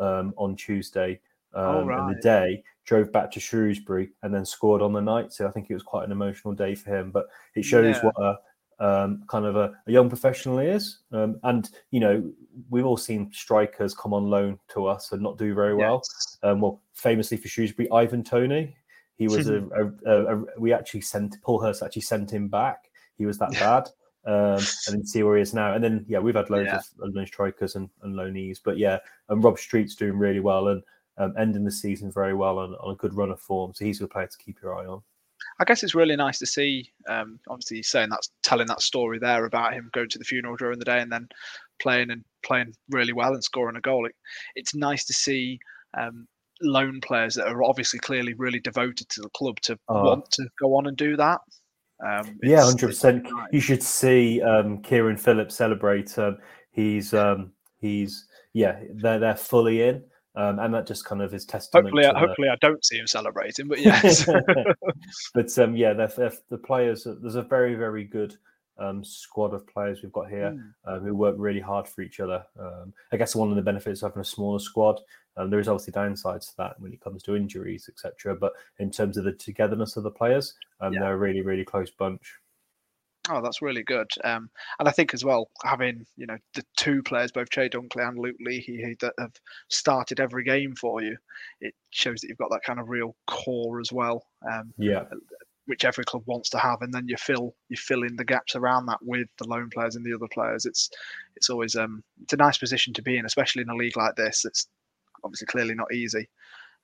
Speaker 7: um, on Tuesday. Um, right. And the day drove back to Shrewsbury and then scored on the night. So I think it was quite an emotional day for him. But it shows yeah. what a um, kind of a, a, young professional he is. Um, and you know, we've all seen strikers come on loan to us and not do very well. Yes. Um, well, famously for Shrewsbury, Ivan Toney. He was a, a, a, we actually sent Paul Hurst actually sent him back. He was that bad. Um, and then see where he is now. And then yeah, we've had loads yeah. of loan strikers and, and loanees, but yeah, and Rob Street's doing really well and um, ending the season very well on, on a good run of form. So he's a player to keep your eye on.
Speaker 6: I guess it's really nice to see. Um, obviously, saying that's telling that story there about him going to the funeral during the day and then playing and playing really well and scoring a goal. It, it's nice to see um, loan players that are obviously clearly really devoted to the club to uh, want to go on and do that. Um,
Speaker 7: yeah, hundred percent. You should see um, Kieran Phillips celebrate. Um, he's um, he's yeah, they're they're fully in. Um, and that just kind of is testament.
Speaker 6: Hopefully, to, hopefully, I don't see him celebrating, but yes.
Speaker 7: but um, yeah, they're, they're, the players. There's a very, very good um, squad of players we've got here mm. who work really hard for each other. Um, I guess one of the benefits of having a smaller squad, um, there is obviously downsides to that when it comes to injuries, etc. But in terms of the togetherness of the players, um, yeah. they're a really, really close bunch.
Speaker 6: Oh, that's really good. Um, and I think as well, having you know the two players, both Chey Dunkley and Luke Leahy, that have started every game for you, it shows that you've got that kind of real core as well. Um,
Speaker 7: yeah.
Speaker 6: Which every club wants to have, and then you fill you fill in the gaps around that with the loan players and the other players. It's it's always um it's a nice position to be in, especially in a league like this. It's obviously clearly not easy.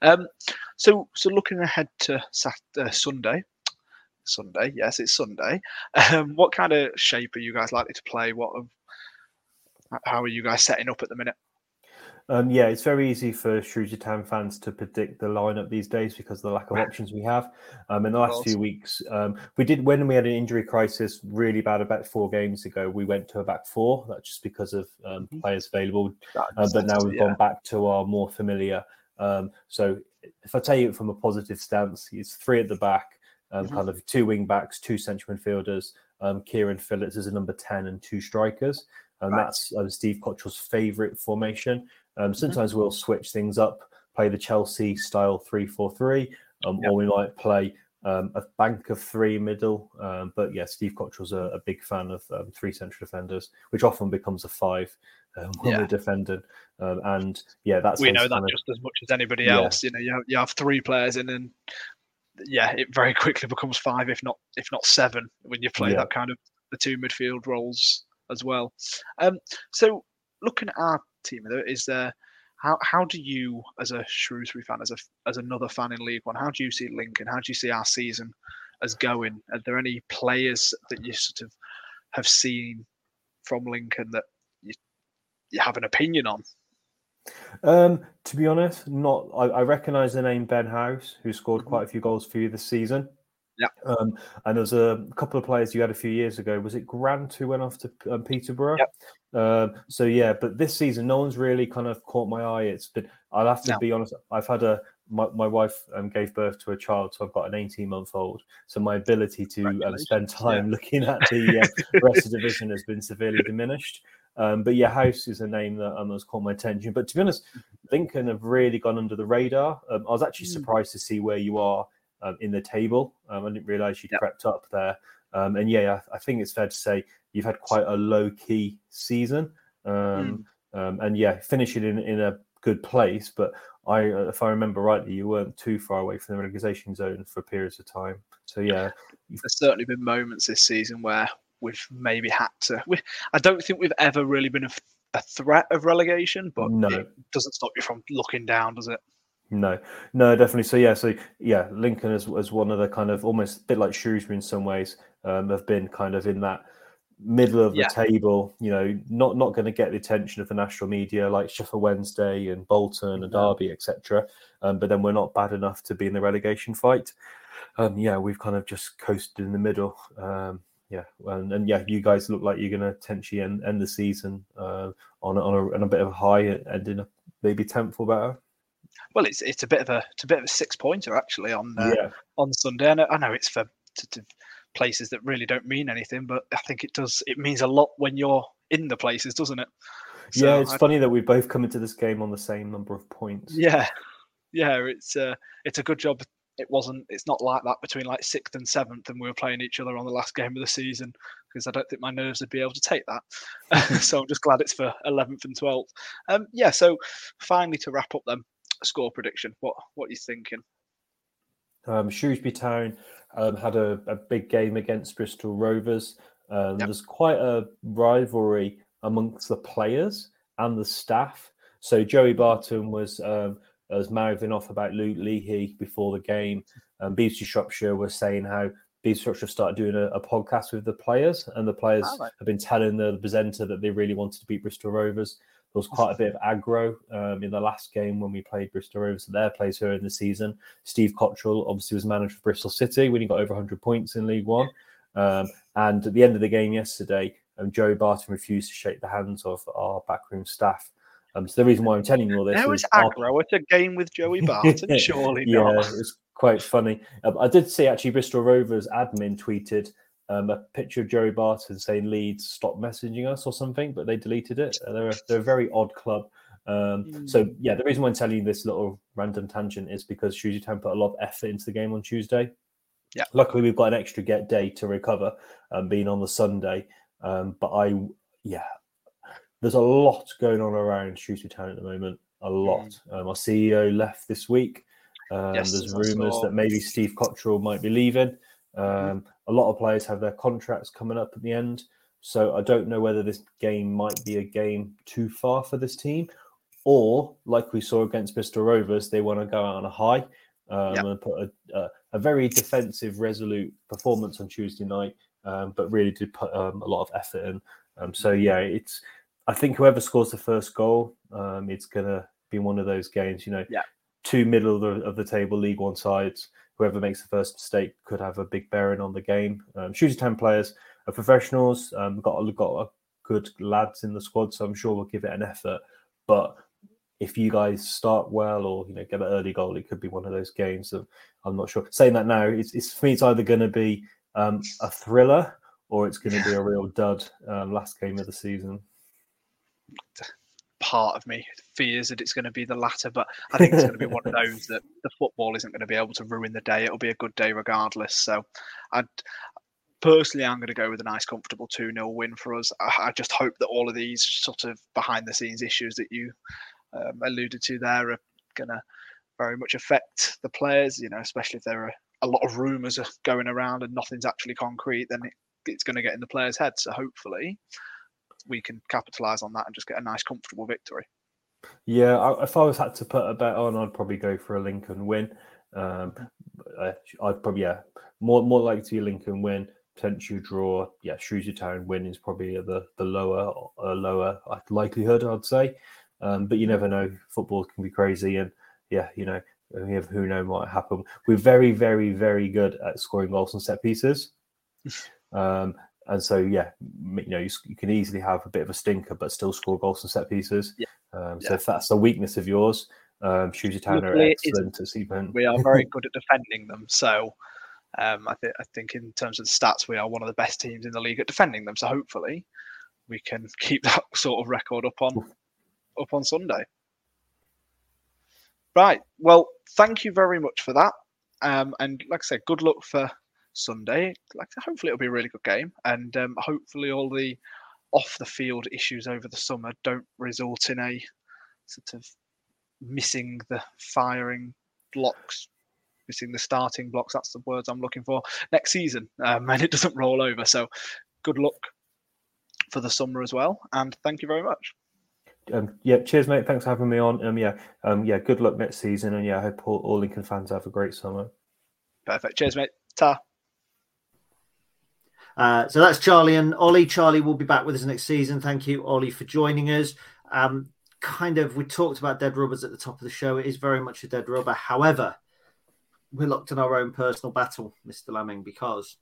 Speaker 6: Um, so so looking ahead to Saturday, uh, Sunday, Sunday. Yes, it's Sunday. Um, what kind of shape are you guys likely to play? What, how are you guys setting up at the minute?
Speaker 7: Um, yeah, it's very easy for Shrewsbury Town fans to predict the lineup these days because of the lack of options we have. Um, in the last few weeks, um, we did when we had an injury crisis really bad about four games ago. We went to a back four. That's just because of um, mm-hmm. players available. Uh, but now we've yeah. gone back to our more familiar. Um, so if I tell you from a positive stance, it's three at the back, um, mm-hmm. kind of two wing backs, two central midfielders. Um, Kieran Phillips is a number 10 and two strikers. And right. that's uh, Steve Cotterill's favourite formation. Um, mm-hmm. sometimes mm-hmm. we'll switch things up, play the Chelsea style 3 4 3, um, yep. or we might play um, a bank of three middle. Um, but yeah, Steve Cotterill's a, a big fan of um, three central defenders, which often becomes a five um, when yeah. we're defending. Um, and yeah, that's
Speaker 6: we know that of, just as much as anybody yeah. else. You know, you have, you have three players in, and yeah, it very quickly becomes five, if not if not seven, when you play yeah. that kind of the two midfield roles as well. Um, so looking at our team, is there how how do you, as a Shrewsbury fan, as a as another fan in League One, how do you see Lincoln? How do you see our season as going? Are there any players that you sort of have seen from Lincoln that you, you have an opinion on?
Speaker 7: Um, to be honest, not. I, I recognise the name Ben House, who scored quite a few goals for you this season.
Speaker 6: Yeah.
Speaker 7: Um, and there's a couple of players you had a few years ago. Was it Grant who went off to um, Peterborough?
Speaker 6: Yep.
Speaker 7: Um, so yeah, but this season, no one's really kind of caught my eye. It's been. I'll have to
Speaker 6: No.
Speaker 7: be honest. I've had a my, my wife um, gave birth to a child, so I've got an 18 month old. So my ability to um, spend time looking at the uh, rest of the division has been severely diminished. Um, but yeah, House is a name that um, has caught my attention. But to be honest, Lincoln have really gone under the radar. Um, I was actually
Speaker 6: Hmm.
Speaker 7: surprised to see where you are um, in the table. Um, I didn't realize you'd
Speaker 6: Yep.
Speaker 7: crept up there. Um, and yeah, I, I think it's fair to say you've had quite a low key season. Um, and yeah, finishing in, in a good place. But I, uh, if I remember rightly, you weren't too far away from the relegation zone for periods of time. So yeah,
Speaker 6: There's certainly been moments this season where we've maybe had to. We, I don't think we've ever really been a threat of relegation, but
Speaker 7: No.
Speaker 6: it doesn't stop you from looking down, does it?
Speaker 7: No, no, definitely. So yeah, so yeah, Lincoln as as one of the kind of almost a bit like Shrewsbury in some ways, um, have been kind of in that middle of the
Speaker 6: Yeah.
Speaker 7: table. You know, not not going to get the attention of the national media like Sheffield Wednesday and Bolton and Derby, etc. Um, but then we're not bad enough to be in the relegation fight. Um, yeah, we've kind of just coasted in the middle. Um, yeah, and, and yeah, you guys look like you're going to potentially end, end the season uh, on a, on a, on a bit of a high, ending up maybe tenth or better.
Speaker 6: Well, it's it's a bit of a it's a bit of a six pointer actually on uh,
Speaker 7: yeah.
Speaker 6: on Sunday. I know, I know it's for to, to places that really don't mean anything, but I think it does. It means a lot when you're in the places, doesn't it?
Speaker 7: yeah, it's
Speaker 6: I-
Speaker 7: funny that we both come into this game on the same number of points.
Speaker 6: Yeah, yeah. It's uh, it's a good job. It wasn't. It's not like that between like sixth and seventh, and we were playing each other on the last game of the season because I don't think my nerves would be able to take that. so I'm just glad it's for eleventh and twelfth. Um, yeah. So finally, to wrap up, then score prediction. What what are you thinking?
Speaker 7: Um, Shrewsbury Town um, had a, a big game against Bristol Rovers. Um,
Speaker 6: Yep.
Speaker 7: There's quite a rivalry amongst the players and the staff. So Joey Barton was um, was mouthing off about Luke Leahy before the game. Um, BBC Shropshire was saying how BBC Shropshire started doing a, a podcast with the players, and the players
Speaker 6: Ah, right.
Speaker 7: have been telling the, presenter that they really wanted to beat Bristol Rovers. There was quite a bit of aggro um, in the last game when we played Bristol Rovers at their place here in the season. Steve Cotterill obviously was manager for Bristol City when he got over 100 points in League One. Um, and at the end of the game yesterday, um, Joey Barton refused to shake the hands of our backroom staff. Um, so the reason why I'm telling you all this
Speaker 6: There was
Speaker 7: our-
Speaker 6: aggro at a game with Joey Barton. Surely
Speaker 7: yeah,
Speaker 6: not.
Speaker 7: it's quite funny. Um, I did see actually Bristol Rovers admin tweeted um, a picture of Joey Barton saying Leeds stop messaging us or something, but they deleted it. They're a, they're a very odd club. Um, So yeah, the reason why I'm telling you this little random tangent is because Shrewsbury Town put a lot of effort into the game on Tuesday.
Speaker 6: Yeah.
Speaker 7: Luckily, we've got an extra get day to recover, um, being on the Sunday. Um, but I, yeah, there's a lot going on around Shrewsbury Town at the moment. A lot. Um, our CEO left this week. Um,
Speaker 6: Yes,
Speaker 7: there's rumours that maybe Steve Cotterill might be leaving. Um, a lot of players have their contracts coming up at the end. So I don't know whether this game might be a game too far for this team, or like we saw against Bristol Rovers, they want to go out on a high um,
Speaker 6: Yep.
Speaker 7: and put a, a, a very defensive, resolute performance on Tuesday night, um, but really did put um, a lot of effort in. Um, so yeah, it's. I think whoever scores the first goal, um, it's gonna be one of those games. You know,
Speaker 6: Yeah.
Speaker 7: two middle of the, of the table League One sides. Whoever makes the first mistake could have a big bearing on the game. Um, Shooter Town players are professionals. Um, got got a good lads in the squad, so I'm sure we'll give it an effort. But if you guys start well or you know get an early goal, it could be one of those games. Of, I'm not sure. Saying that now, it's, it's for me, it's either going to be um, a thriller or it's going to be a real dud. Um, last game of the season.
Speaker 6: part of me fears that it's going to be the latter, but I think it's going to be one of those that the football isn't going to be able to ruin the day. It'll be a good day regardless. So, I'd personally, I'm going to go with a nice, comfortable 2 0 win for us. I, I just hope that all of these sort of behind the scenes issues that you um, alluded to there are going to very much affect the players, you know, especially if there are a lot of rumours going around and nothing's actually concrete, then it, it's going to get in the players' heads. So, hopefully, we can capitalize on that and just get a nice, comfortable victory.
Speaker 7: Yeah, I, if I was had to put a bet on, I'd probably go for a Lincoln win. Um, I- I'd probably yeah, more more likely to be a Lincoln win, potential draw. Yeah, Shrewsbury Town win is probably the the lower uh, lower likelihood, I'd say. Um, but you never know. Football can be crazy, and yeah, you know, We have who know what might happen. We're very, very, very good at scoring goals on set pieces. Um, and so, yeah, you know, you, you, can easily have a bit of a stinker, but still score goals and set pieces. Yeah. Um, so yeah. if that's a weakness of yours, um, Shooty Town are excellent at.
Speaker 6: We are very good at defending them. So um, I, th- I think in terms of the stats, we are one of the best teams in the league at defending them. So hopefully we can keep that sort of record up on up on Sunday. Right. Well, thank you very much for that. Um, and like I said, good luck for Sunday. Like hopefully it'll be a really good game, and um, hopefully all the off the field issues over the summer don't result in a sort of missing the firing blocks, missing the starting blocks. That's the words I'm looking for next season, um, and it doesn't roll over. So good luck for the summer as well, and thank you very much.
Speaker 7: Um, yeah, cheers, mate. Thanks for having me on. Um, yeah, um, yeah. Good luck next season, and yeah, I hope all, all Lincoln fans have a great summer.
Speaker 6: Perfect. Cheers, mate. Ta.
Speaker 3: Uh, so that's Charlie and Ollie. Charlie will be back with us next season. Thank you, Ollie, for joining us. Um, kind of, we talked about dead rubbers at the top of the show. It is very much a dead rubber. However, we're locked in our own personal battle, Mr. Lamming, because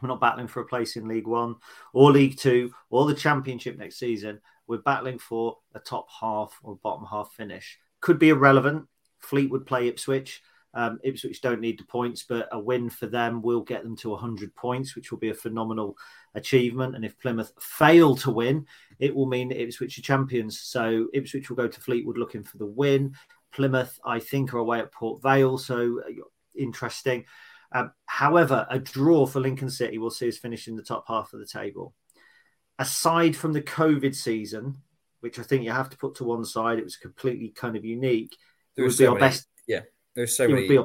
Speaker 3: we're not battling for a place in League One or League Two or the Championship next season. We're battling for a top half or bottom half finish. Could be irrelevant. Fleetwood play Ipswich. Um, Ipswich don't need the points, but a win for them will get them to 100 points, which will be a phenomenal achievement. And if Plymouth fail to win, it will mean Ipswich are champions. So Ipswich will go to Fleetwood looking for the win. Plymouth, I think, are away at Port Vale, so uh, interesting. Um, however, a draw for Lincoln City will see us finish in the top half of the table. Aside from the COVID season, which I think you have to put to one side, it was completely kind of unique.
Speaker 5: Would so our many, best. Yeah, there's so many be,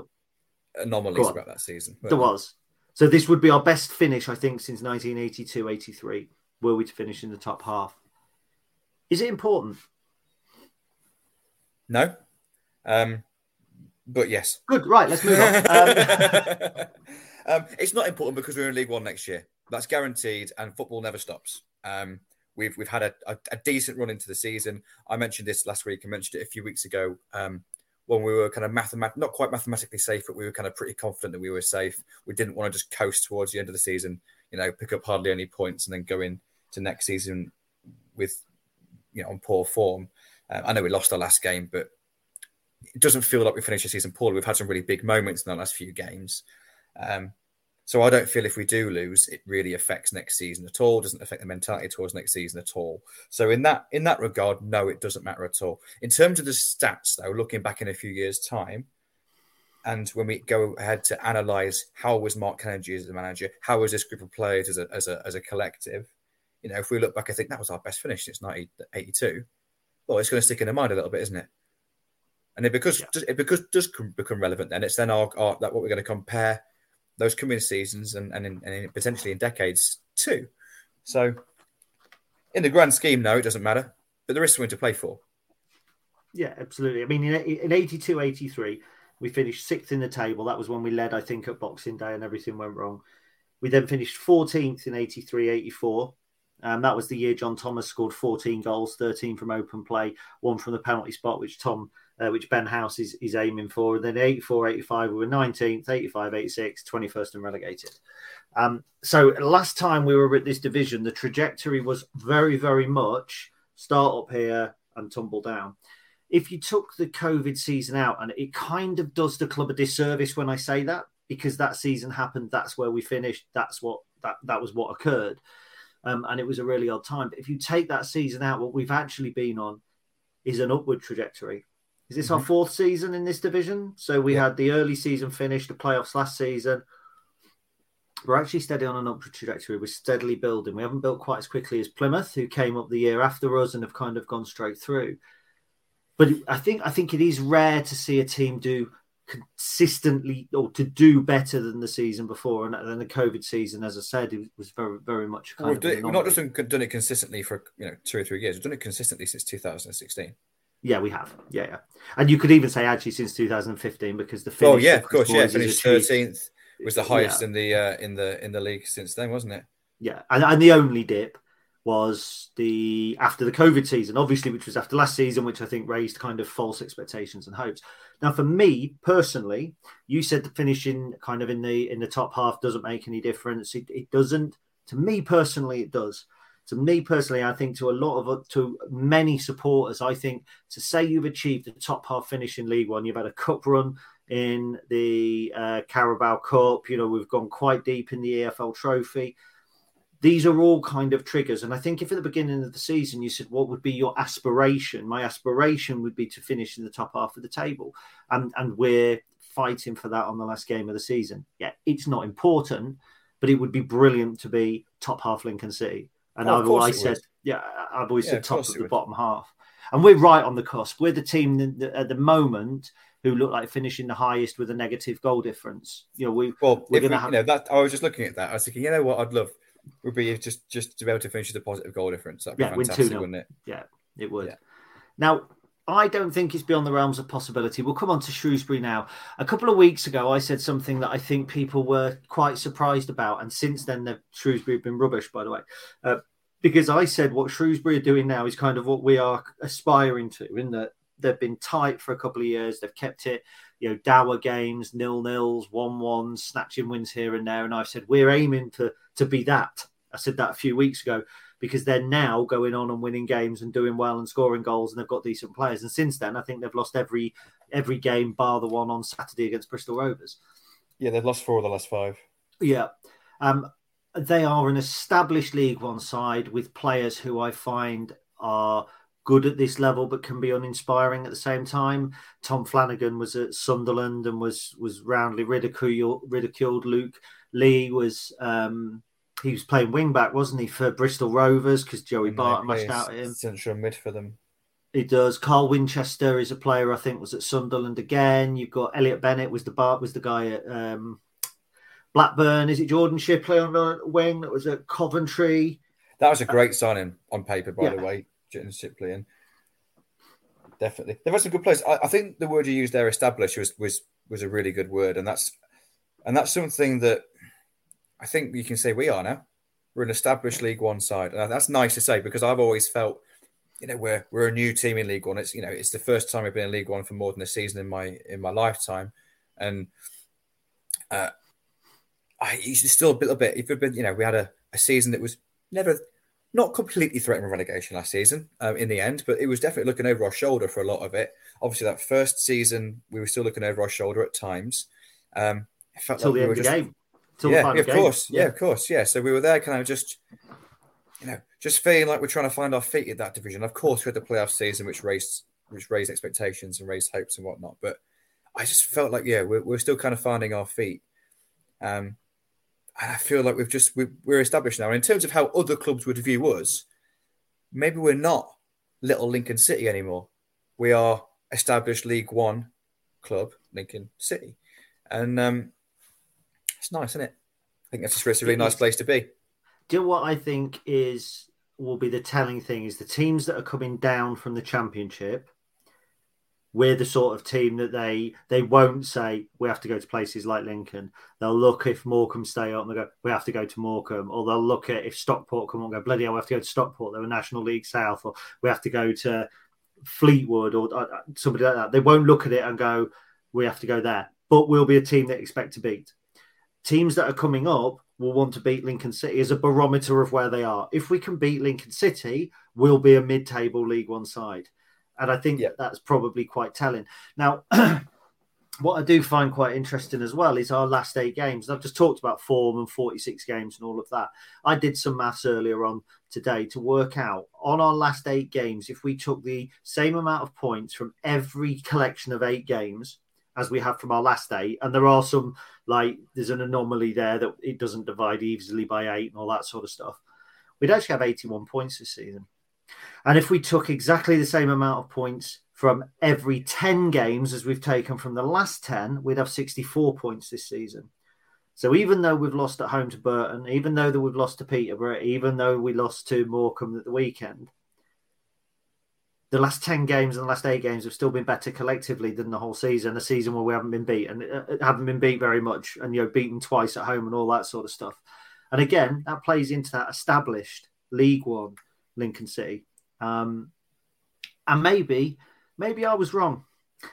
Speaker 5: anomalies about that season.
Speaker 3: There was. So this would be our best finish, I think, since 1982 83, were we to finish in the top half. Is it important?
Speaker 5: No. Um, but yes.
Speaker 3: Good. Right. Let's move on. Um...
Speaker 5: um, it's not important because we're in League One next year. That's guaranteed, and football never stops. Um, we've we've had a, a, a, decent run into the season. I mentioned this last week. I mentioned it a few weeks ago. Um, when we were kind of mathemat- not quite mathematically safe, but we were kind of pretty confident that we were safe. We didn't want to just coast towards the end of the season, you know, pick up hardly any points and then go in to next season with, you know, on poor form. Uh, I know we lost our last game, but it doesn't feel like we finished the season poorly. We've had some really big moments in the last few games. Um, so I don't feel if we do lose, it really affects next season at all. Doesn't affect the mentality towards next season at all. So in that in that regard, no, it doesn't matter at all. In terms of the stats, though, looking back in a few years' time, and when we go ahead to analyze how was Mark Kennedy as a manager, how was this group of players as a as a as a collective, you know, if we look back, I think that was our best finish since 1982. Well, it's going to stick in the mind a little bit, isn't it? And it because yeah. it because does become relevant. Then it's then our, our that what we're going to compare those coming seasons and, and, in, and in potentially in decades too. So, in the grand scheme, no, it doesn't matter, but there is something to play for.
Speaker 3: Yeah, absolutely. I mean, in, in 82 83, we finished sixth in the table. That was when we led, I think, at Boxing Day and everything went wrong. We then finished 14th in 83 84. Um, that was the year John Thomas scored 14 goals, 13 from open play, one from the penalty spot, which Tom uh, which Ben House is, is aiming for. And then 84 85, we were 19th, 85 86, 21st, and relegated. Um, so last time we were at this division, the trajectory was very, very much start up here and tumble down. If you took the COVID season out, and it kind of does the club a disservice when I say that, because that season happened, that's where we finished, that's what that that was what occurred. Um, and it was a really odd time. But if you take that season out, what we've actually been on is an upward trajectory. Is this mm-hmm. our fourth season in this division? So we yeah. had the early season finish, the playoffs last season. We're actually steady on an upward trajectory. We're steadily building. We haven't built quite as quickly as Plymouth, who came up the year after us and have kind of gone straight through. But I think I think it is rare to see a team do consistently or to do better than the season before. And then the COVID season, as I said, it was very very much.
Speaker 5: Kind well, we've, we've not just done it consistently for you know two or three years. We've done it consistently since 2016.
Speaker 3: Yeah, we have. Yeah, yeah. And you could even say actually since 2015 because the finish.
Speaker 5: Oh yeah, of course. Yeah, finished 13th was the highest yeah. in the uh, in the in the league since then, wasn't it?
Speaker 3: Yeah, and, and the only dip was the after the COVID season, obviously, which was after last season, which I think raised kind of false expectations and hopes. Now, for me personally, you said the finishing kind of in the in the top half doesn't make any difference. It, it doesn't. To me personally, it does. To me personally, I think to a lot of to many supporters, I think to say you've achieved the top half finish in League One, you've had a cup run in the uh, Carabao Cup. You know, we've gone quite deep in the EFL Trophy these are all kind of triggers. And I think if at the beginning of the season you said, What would be your aspiration? My aspiration would be to finish in the top half of the table. And, and we're fighting for that on the last game of the season. Yeah, it's not important, but it would be brilliant to be top half Lincoln City. And oh, I've always said, yeah, I've always yeah, said top of the would. bottom half. And we're right on the cusp. We're the team that, at the moment who look like finishing the highest with a negative goal difference. You know, we
Speaker 5: well, we're going to have. You know, that I was just looking at that. I was thinking, you know what, I'd love would be just just to be able to finish with a positive goal difference. That'd be yeah, fantastic, wouldn't it?
Speaker 3: Yeah, it would. Yeah. Now, I don't think it's beyond the realms of possibility. We'll come on to Shrewsbury now. A couple of weeks ago, I said something that I think people were quite surprised about, and since then, the Shrewsbury have been rubbish. By the way, uh, because I said what Shrewsbury are doing now is kind of what we are aspiring to, in that they've been tight for a couple of years. They've kept it, you know, dour games, nil nils, one ones, snatching wins here and there. And I've said we're aiming to to be that. I said that a few weeks ago because they're now going on and winning games and doing well and scoring goals and they've got decent players. And since then, I think they've lost every every game bar the one on Saturday against Bristol Rovers.
Speaker 5: Yeah, they've lost four of the last five.
Speaker 3: Yeah. Um, they are an established League One side with players who I find are good at this level but can be uninspiring at the same time. Tom Flanagan was at Sunderland and was was roundly ridiculed. ridiculed. Luke Lee was um, he was playing wing back, wasn't he, for Bristol Rovers because Joey Barton mashed out at him.
Speaker 5: Central mid for them.
Speaker 3: He does. Carl Winchester is a player I think was at Sunderland again. You've got Elliot Bennett was the Bart was the guy at um, Blackburn. Is it Jordan Shipley on the wing that was at Coventry?
Speaker 5: That was a great signing on paper, by yeah. the way. Jordan Shipley and definitely they've had some good players. I, I, think the word you used there, established, was was was a really good word, and that's and that's something that I think you can say we are now. We're an established League One side, and that's nice to say because I've always felt, you know, we're we're a new team in League One. It's you know, it's the first time I've been in League One for more than a season in my in my lifetime, and uh, I it's still a little bit. If it been, you know, we had a, a season that was never not completely threatened with relegation last season um, in the end, but it was definitely looking over our shoulder for a lot of it. Obviously, that first season we were still looking over our shoulder at times. Um,
Speaker 3: it felt Till like we were just, game
Speaker 5: till yeah, yeah of game. course, yeah. yeah. of course, yeah. So we were there, kind of just, you know, just feeling like we're trying to find our feet in that division. Of course, we had the playoff season, which raised which raised expectations and raised hopes and whatnot. But I just felt like, yeah, we're, we're still kind of finding our feet. Um, and I feel like we've just we, we're established now. And in terms of how other clubs would view us, maybe we're not little Lincoln City anymore. We are established League One club, Lincoln City, and um, it's nice, isn't it? I think that's just a really nice place to be.
Speaker 3: Do you know what I think is will be the telling thing is the teams that are coming down from the championship. We're the sort of team that they they won't say we have to go to places like Lincoln. They'll look if Morecambe stay up and they go we have to go to Morecambe, or they'll look at if Stockport come on and go bloody hell we have to go to Stockport. They're a National League South, or we have to go to Fleetwood or uh, somebody like that. They won't look at it and go we have to go there. But we'll be a team that expect to beat teams that are coming up will want to beat Lincoln City as a barometer of where they are. If we can beat Lincoln City, we'll be a mid-table League One side, and I think yeah. that's probably quite telling. Now, what I do find quite interesting as well is our last eight games. I've just talked about form and 46 games and all of that. I did some maths earlier on today to work out on our last eight games if we took the same amount of points from every collection of eight games as we have from our last eight. And there are some like there's an anomaly there that it doesn't divide easily by eight and all that sort of stuff. We'd actually have 81 points this season. And if we took exactly the same amount of points from every 10 games as we've taken from the last 10, we'd have 64 points this season. So even though we've lost at home to Burton, even though that we've lost to Peterborough, even though we lost to Morecambe at the weekend, the last 10 games and the last eight games have still been better collectively than the whole season, a season where we haven't been beat and uh, uh, haven't been beat very much and, you know, beaten twice at home and all that sort of stuff. And again, that plays into that established League One, Lincoln City. Um, and maybe, maybe I was wrong.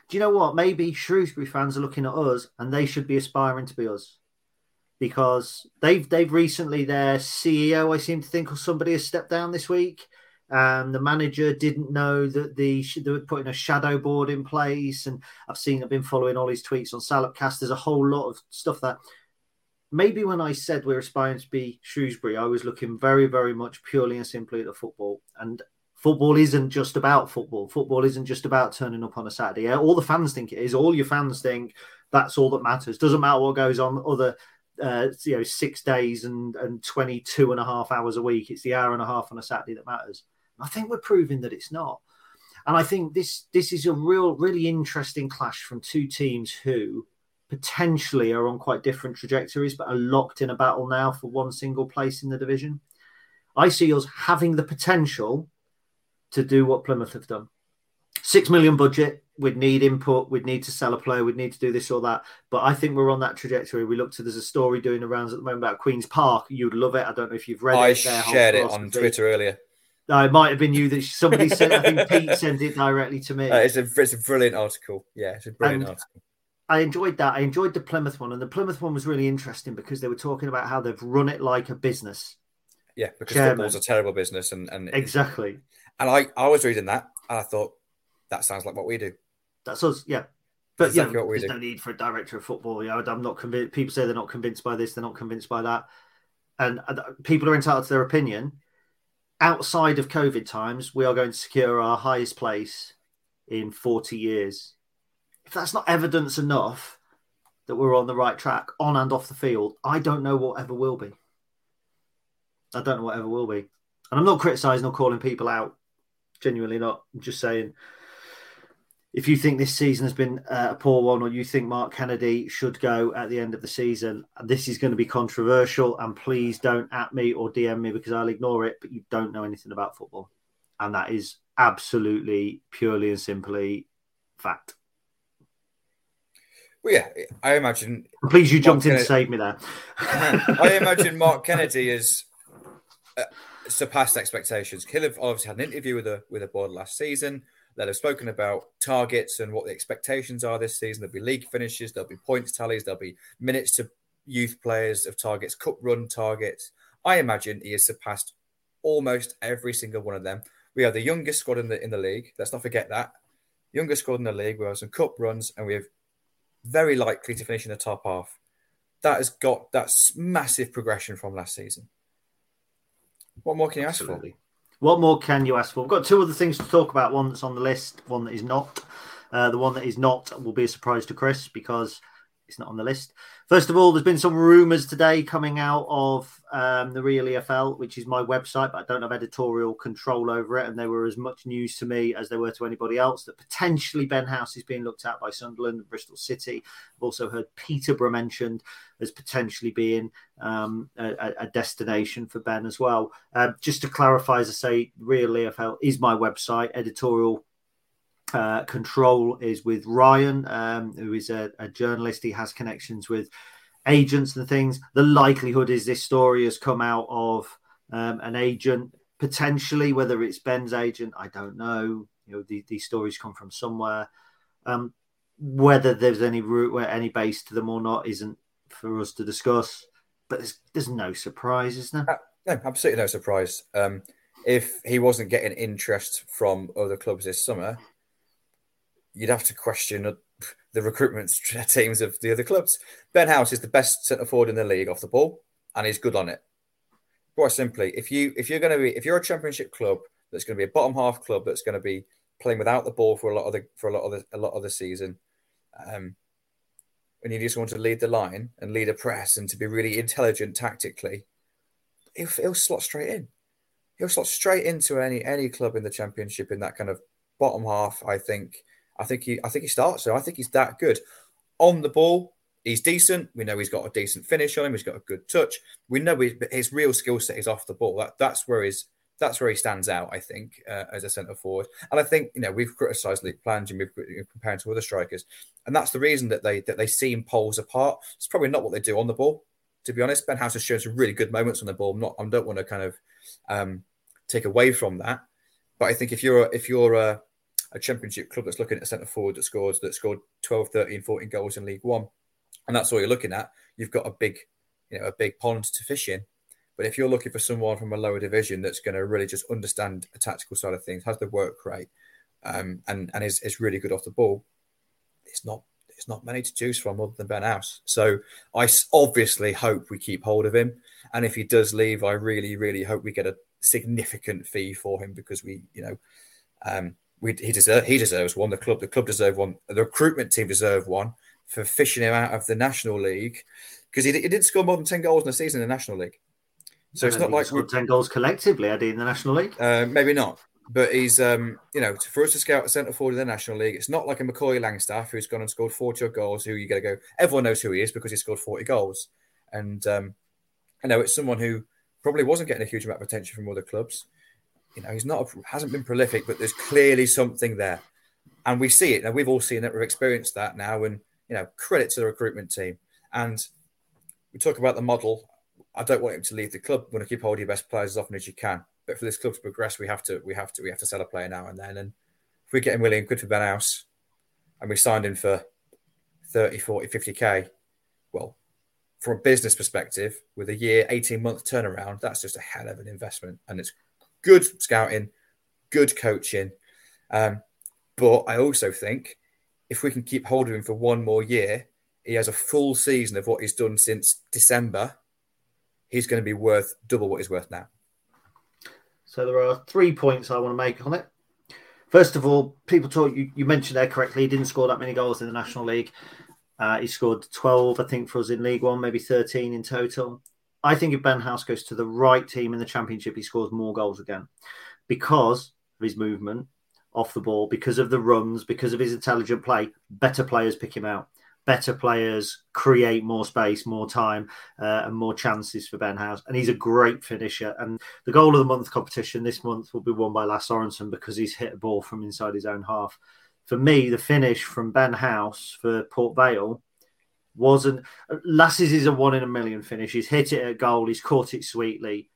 Speaker 3: Do you know what? Maybe Shrewsbury fans are looking at us and they should be aspiring to be us because they've they've recently their CEO, I seem to think, or somebody has stepped down this week. Um, the manager didn't know that the they were putting a shadow board in place, and I've seen I've been following all his tweets on Salopcast. There's a whole lot of stuff that maybe when I said we're aspiring to be Shrewsbury, I was looking very, very much purely and simply at the football. And football isn't just about football. Football isn't just about turning up on a Saturday. All the fans think it is. All your fans think that's all that matters. Doesn't matter what goes on other uh, you know six days and and 22 and a half hours a week it's the hour and a half on a saturday that matters i think we're proving that it's not and i think this this is a real really interesting clash from two teams who potentially are on quite different trajectories but are locked in a battle now for one single place in the division i see us having the potential to do what plymouth have done six million budget we'd need input, we'd need to sell a player, we'd need to do this or that. But I think we're on that trajectory. We look to there's a story doing the rounds at the moment about Queen's Park. You'd love it. I don't know if you've read
Speaker 5: I
Speaker 3: it.
Speaker 5: I shared it on Twitter earlier.
Speaker 3: No, it might have been you that somebody sent. I think Pete sent it directly to me.
Speaker 5: Uh, it's a it's a brilliant article. Yeah, it's a brilliant and article.
Speaker 3: I enjoyed that. I enjoyed the Plymouth one, and the Plymouth one was really interesting because they were talking about how they've run it like a business.
Speaker 5: Yeah, because Chairman. football's a terrible business, and and
Speaker 3: exactly.
Speaker 5: And I I was reading that, and I thought that sounds like what we do.
Speaker 3: That's us, yeah. But exactly yeah, there's do. no need for a director of football. Yeah, I'm not convinced. People say they're not convinced by this, they're not convinced by that, and people are entitled to their opinion. Outside of COVID times, we are going to secure our highest place in 40 years. If that's not evidence enough that we're on the right track, on and off the field, I don't know what ever will be. I don't know what ever will be. And I'm not criticizing or calling people out. Genuinely not. I'm just saying if you think this season has been uh, a poor one, or you think Mark Kennedy should go at the end of the season, this is going to be controversial. And please don't at me or DM me because I'll ignore it. But you don't know anything about football, and that is absolutely purely and simply fact.
Speaker 5: Well, yeah, I imagine.
Speaker 3: Please, you Mark jumped Kennedy... in to save me there.
Speaker 5: I imagine Mark Kennedy has uh, surpassed expectations. He'll have obviously had an interview with the with the board last season that have spoken about targets and what the expectations are this season. There'll be league finishes, there'll be points tallies, there'll be minutes to youth players of targets, cup run targets. I imagine he has surpassed almost every single one of them. We are the youngest squad in the in the league. Let's not forget that. Youngest squad in the league. We have some cup runs, and we have very likely to finish in the top half. That has got that's massive progression from last season. What more can you Absolutely. ask for?
Speaker 3: What more can you ask for? We've got two other things to talk about. One that's on the list, one that is not. Uh, the one that is not will be a surprise to Chris because it's not on the list. First of all, there's been some rumours today coming out of um, the Real EFL, which is my website, but I don't have editorial control over it. And they were as much news to me as they were to anybody else that potentially Ben House is being looked at by Sunderland and Bristol City. I've also heard Peterborough mentioned as potentially being um, a, a, destination for Ben as well. Uh, just to clarify, as I say, Real EFL is my website. Editorial uh, control is with Ryan, um, who is a, a, journalist. He has connections with agents and things. The likelihood is this story has come out of um, an agent, potentially, whether it's Ben's agent, I don't know. You know, the, these stories come from somewhere. Um, whether there's any root, where any base to them or not, isn't for us to discuss. But there's, there's no surprise, is there? Uh,
Speaker 5: no, absolutely no surprise. Um, if he wasn't getting interest from other clubs this summer, you'd have to question the recruitment teams of the other clubs. Ben House is the best centre forward in the league off the ball, and he's good on it. Quite simply, if you if you're going to be if you're a championship club that's going to be a bottom half club that's going to be playing without the ball for a lot of the for a lot of the a lot of the season, um, and you just want to lead the line and lead a press and to be really intelligent tactically, he'll, he'll slot straight in. He'll slot straight into any any club in the championship in that kind of bottom half. I think I think he I think he starts there. I think he's that good. On the ball, he's decent. We know he's got a decent finish on him. He's got a good touch. We know his real skill set is off the ball. That that's where his that's where he stands out. I think uh, as a centre forward. And I think you know we've criticised Luke Plange and we've compared to other strikers, and that's the reason that they that they seem poles apart. It's probably not what they do on the ball. To be honest, Ben House has shown some really good moments on the ball. I'm not I don't want to kind of um, take away from that. But I think if you're if you're a, a championship club that's looking at a centre forward that scores that scored 12, 13, 14 goals in League One, and that's all you're looking at, you've got a big, you know, a big pond to fish in. But if you're looking for someone from a lower division that's going to really just understand a tactical side of things, has the work rate, um, and and is, is really good off the ball, it's not it's not many to choose from other than Ben House. So I obviously hope we keep hold of him, and if he does leave, I really really hope we get a significant fee for him because we you know um, we he deserve he deserves one. The club the club deserve one. The recruitment team deserve one for fishing him out of the National League because he, he didn't score more than ten goals in a season in the National League. So it's not like
Speaker 3: scored ten goals collectively, Eddie, in the National League.
Speaker 5: Uh, maybe not, but he's um, you know for us to scout a centre forward in the National League, it's not like a Macaulay Langstaff who's gone and scored forty goals. Who you got to go? Everyone knows who he is because he scored forty goals, and um, I know it's someone who probably wasn't getting a huge amount of attention from other clubs. You know, he's not hasn't been prolific, but there's clearly something there, and we see it. Now we've all seen it. We've experienced that now, and you know, credit to the recruitment team. And we talk about the model. I don't want him to leave the club. We want to keep hold of your best players as often as you can. But for this club to progress, we have to we have to we have to sell a player now and then. And if we're getting William good for Ben House and we signed him for 30, 40, 50k, well, from a business perspective, with a year, 18 month turnaround, that's just a hell of an investment. And it's good scouting, good coaching. Um, but I also think if we can keep hold of him for one more year, he has a full season of what he's done since December. He's going to be worth double what he's worth now.
Speaker 3: So there are three points I want to make on it. First of all, people talk. You, you mentioned there correctly. He didn't score that many goals in the National League. Uh, he scored 12, I think, for us in League One, maybe 13 in total. I think if Ben House goes to the right team in the Championship, he scores more goals again because of his movement off the ball, because of the runs, because of his intelligent play. Better players pick him out better players create more space, more time, uh, and more chances for Ben House. And he's a great finisher. And the goal of the month competition this month will be won by Lasse Sorensen because he's hit a ball from inside his own half. For me, the finish from Ben House for Port Vale wasn't. Lasse's is a one in a million finish. He's hit it at goal. He's caught it sweetly,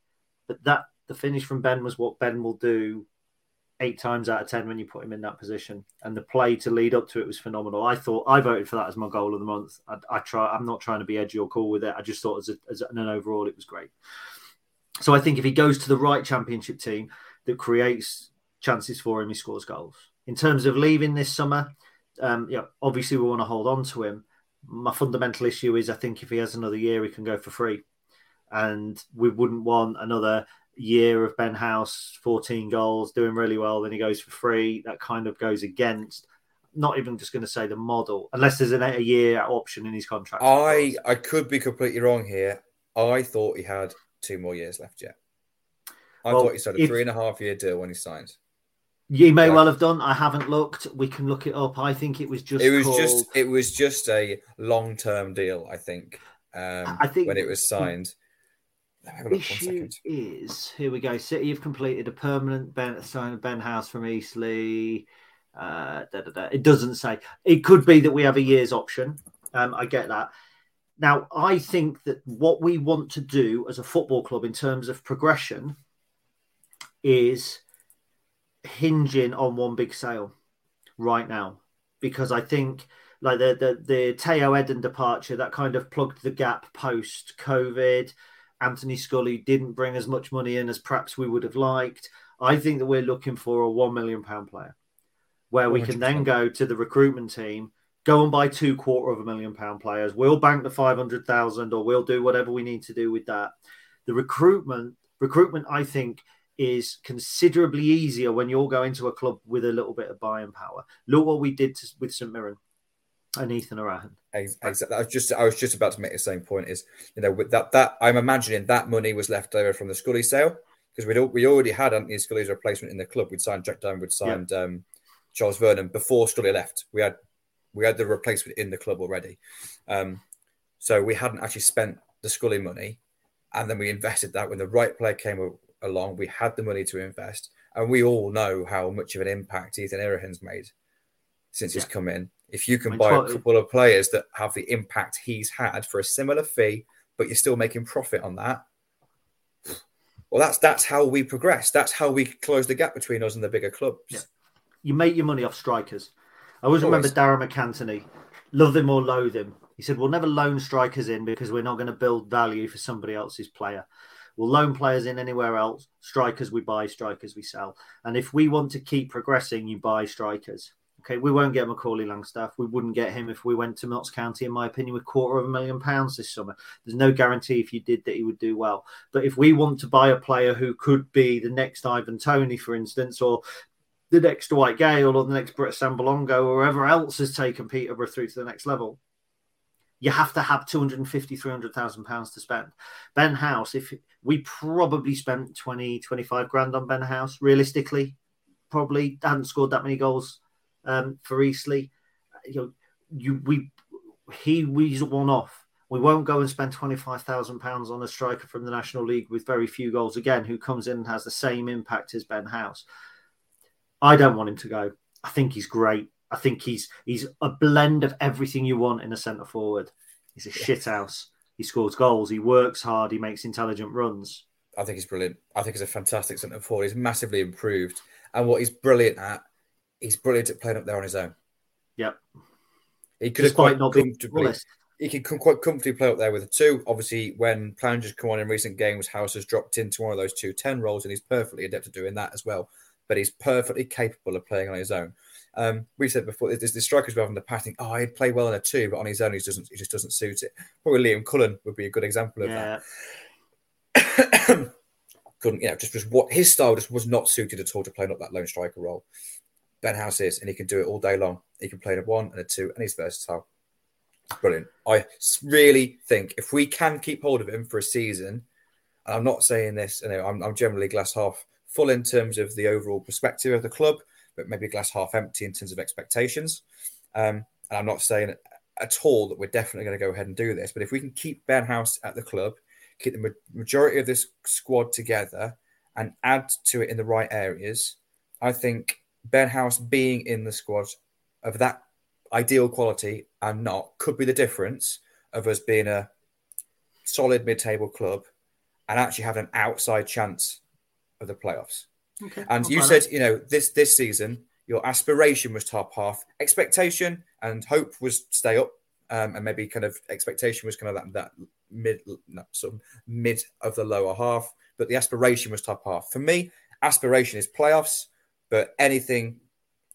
Speaker 3: but that the finish from Ben was what Ben will do eight times out of ten when you put him in that position. And the play to lead up to it was phenomenal. I thought I voted for that as my goal of the month. I, I try. I'm not trying to be edgy or cool with it. I just thought as, a, as an overall it was great. So I think if he goes to the right championship team that creates chances for him, he scores goals. In terms of leaving this summer, um, yeah, obviously we want to hold on to him. My fundamental issue is I think if he has another year, he can go for free, and we wouldn't want another year of Ben House, 14 goals, doing really well, then he goes for free. That kind of goes against not even just going to say the model, unless there's an, a year option in his contract.
Speaker 5: I I could be completely wrong here. I thought he had two more years left yet. I well, thought he signed a if, three and a half year deal when he signed.
Speaker 3: You may well have done. I haven't looked. We can look it up. I think it was just.
Speaker 5: It was
Speaker 3: called...
Speaker 5: just. It was just a long term deal. I think. Um, I think when it was signed
Speaker 3: issue is here we go. City have completed a permanent ben, sign of Ben House from Eastleigh. Uh, da, da, da. It doesn't say. It could be that we have a year's option. Um, I get that. Now, I think that what we want to do as a football club in terms of progression is hinging on one big sale right now because I think like the the the Tayo Edun departure that kind of plugged the gap post COVID. Anthony Scully didn't bring as much money in as perhaps we would have liked. I think that we're looking for a one million pound player, where we can then go to the recruitment team, go and buy two quarter of a million pound players. We'll bank the five hundred thousand, or we'll do whatever we need to do with that. The recruitment, recruitment, I think, is considerably easier when you're going to a club with a little bit of buying power. Look what we did to, with St Mirren and Ethan Erhahon.
Speaker 5: Exactly. I was just I was just about to make the same point. Is you know with that that I'm imagining that money was left over from the Scully sale because we we already had Anthony Scully's replacement in the club. We'd signed Jack Diamond, we'd signed yeah. um, Charles Vernam before Scully left. We had we had the replacement in the club already, um, so we hadn't actually spent the Scully money, and then we invested that when the right player came along. We had the money to invest, and we all know how much of an impact Ethan Erhahon's made since yeah. he's come in. If you can buy a couple of players that have the impact he's had for a similar fee, but you're still making profit on that, Well, that's that's how we progress. That's how we close the gap between us and the bigger clubs.
Speaker 3: Yeah. You make your money off strikers. I always, always. remember Darragh MacAnthony, love him or loathe him. He said, We'll never loan strikers in because we're not going to build value for somebody else's player. We'll loan players in anywhere else. Strikers we buy, strikers we sell. And if we want to keep progressing, you buy strikers. Okay, we won't get Macaulay Langstaff. We wouldn't get him if we went to Notts County, in my opinion, with quarter of a million pounds this summer. There's no guarantee if you did that he would do well. But if we want to buy a player who could be the next Ivan Toney, for instance, or the next Dwight Gayle or the next Britt Assombalonga or whoever else has taken Peterborough through to the next level, you have to have 250 300,000 pounds to spend. Ben House, if we probably spent 20 25 grand on Ben House realistically, probably hadn't scored that many goals um, for Eastleigh. You know, you we he we's one off. We won't go and spend twenty five thousand pounds on a striker from the National League with very few goals again, who comes in and has the same impact as Ben House. I don't want him to go. I think he's great. I think he's he's a blend of everything you want in a centre forward. He's a shit house. He scores goals. He works hard. He makes intelligent runs.
Speaker 5: I think he's brilliant. I think he's a fantastic centre forward. He's massively improved, and what he's brilliant at, he's brilliant at playing up there on his own.
Speaker 3: Yep.
Speaker 5: He could have quite not comfortably. He can quite comfortably play up there with a two. Obviously, when Plange's come on in recent games, House has dropped into one of those two ten roles, and he's perfectly adept at doing that as well. But he's perfectly capable of playing on his own. Um, we said before, there's the strikers we have in the past. Think, oh, he'd play well in a two, but on his own, he doesn't. He just doesn't suit it. Probably Liam Cullen would be a good example of yeah. that. Couldn't, you know, just, just what his style just was not suited at all to playing up that lone striker role. Ben House is, and he can do it all day long. He can play in a one and a two, and he's versatile. Brilliant. I really think if we can keep hold of him for a season, and I'm not saying this, you know, I'm, I'm generally glass half full in terms of the overall perspective of the club but maybe glass half empty in terms of expectations. Um, and I'm not saying at all that we're definitely going to go ahead and do this, but if we can keep Ben House at the club, keep the majority of this squad together, and add to it in the right areas, I think Ben House being in the squad of that ideal quality and not could be the difference of us being a solid mid-table club and actually have an outside chance of the playoffs. Okay. And you said, you know, this this season, your aspiration was top half, expectation and hope was stay up, um, and maybe kind of expectation was kind of that that mid sort of mid of the lower half, but the aspiration was top half. For me, aspiration is playoffs, but anything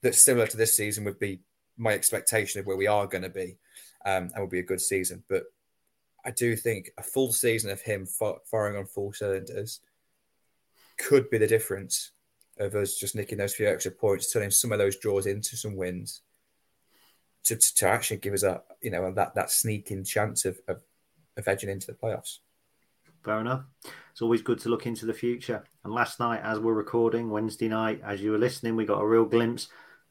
Speaker 5: that's similar to this season would be my expectation of where we are going to be, um, and will be a good season. But I do think a full season of him firing on full cylinders could be the difference of us just nicking those few extra points, turning some of those draws into some wins to, to, to actually give us a you know that that sneaking chance of, of, of edging into the playoffs.
Speaker 3: Fair enough. It's always good to look into the future. And last night, as we're recording, Wednesday night, as you were listening, we got a real glimpse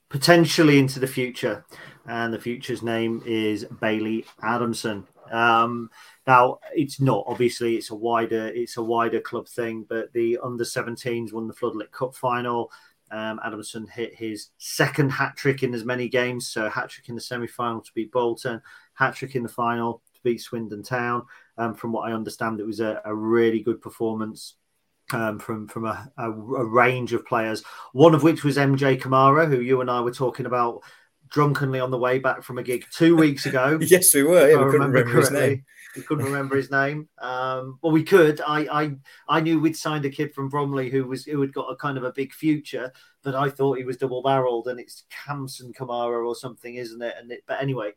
Speaker 3: potentially into the future. And the future's name is Bailey Adamson. Um, now it's not obviously it's a wider it's a wider club thing, but the under 17s won the Floodlit Cup final. Um, Adamson hit his second hat trick in as many games, so hat trick in the semi final to beat Bolton, hat trick in the final to beat Swindon Town. Um, from what I understand, it was a, a really good performance um, from from a, a, a, range of players. One of which was MJ Kamara, who you and I were talking about drunkenly on the way back from a gig two weeks ago.
Speaker 5: yes, we were. Yeah, we couldn't remember, remember his name.
Speaker 3: We couldn't remember his name. Um, well, we could. I, I I knew we'd signed a kid from Bromley who was who had got a kind of a big future, but I thought he was double barreled, and it's Kamson Kamara or something, isn't it? And it, but anyway,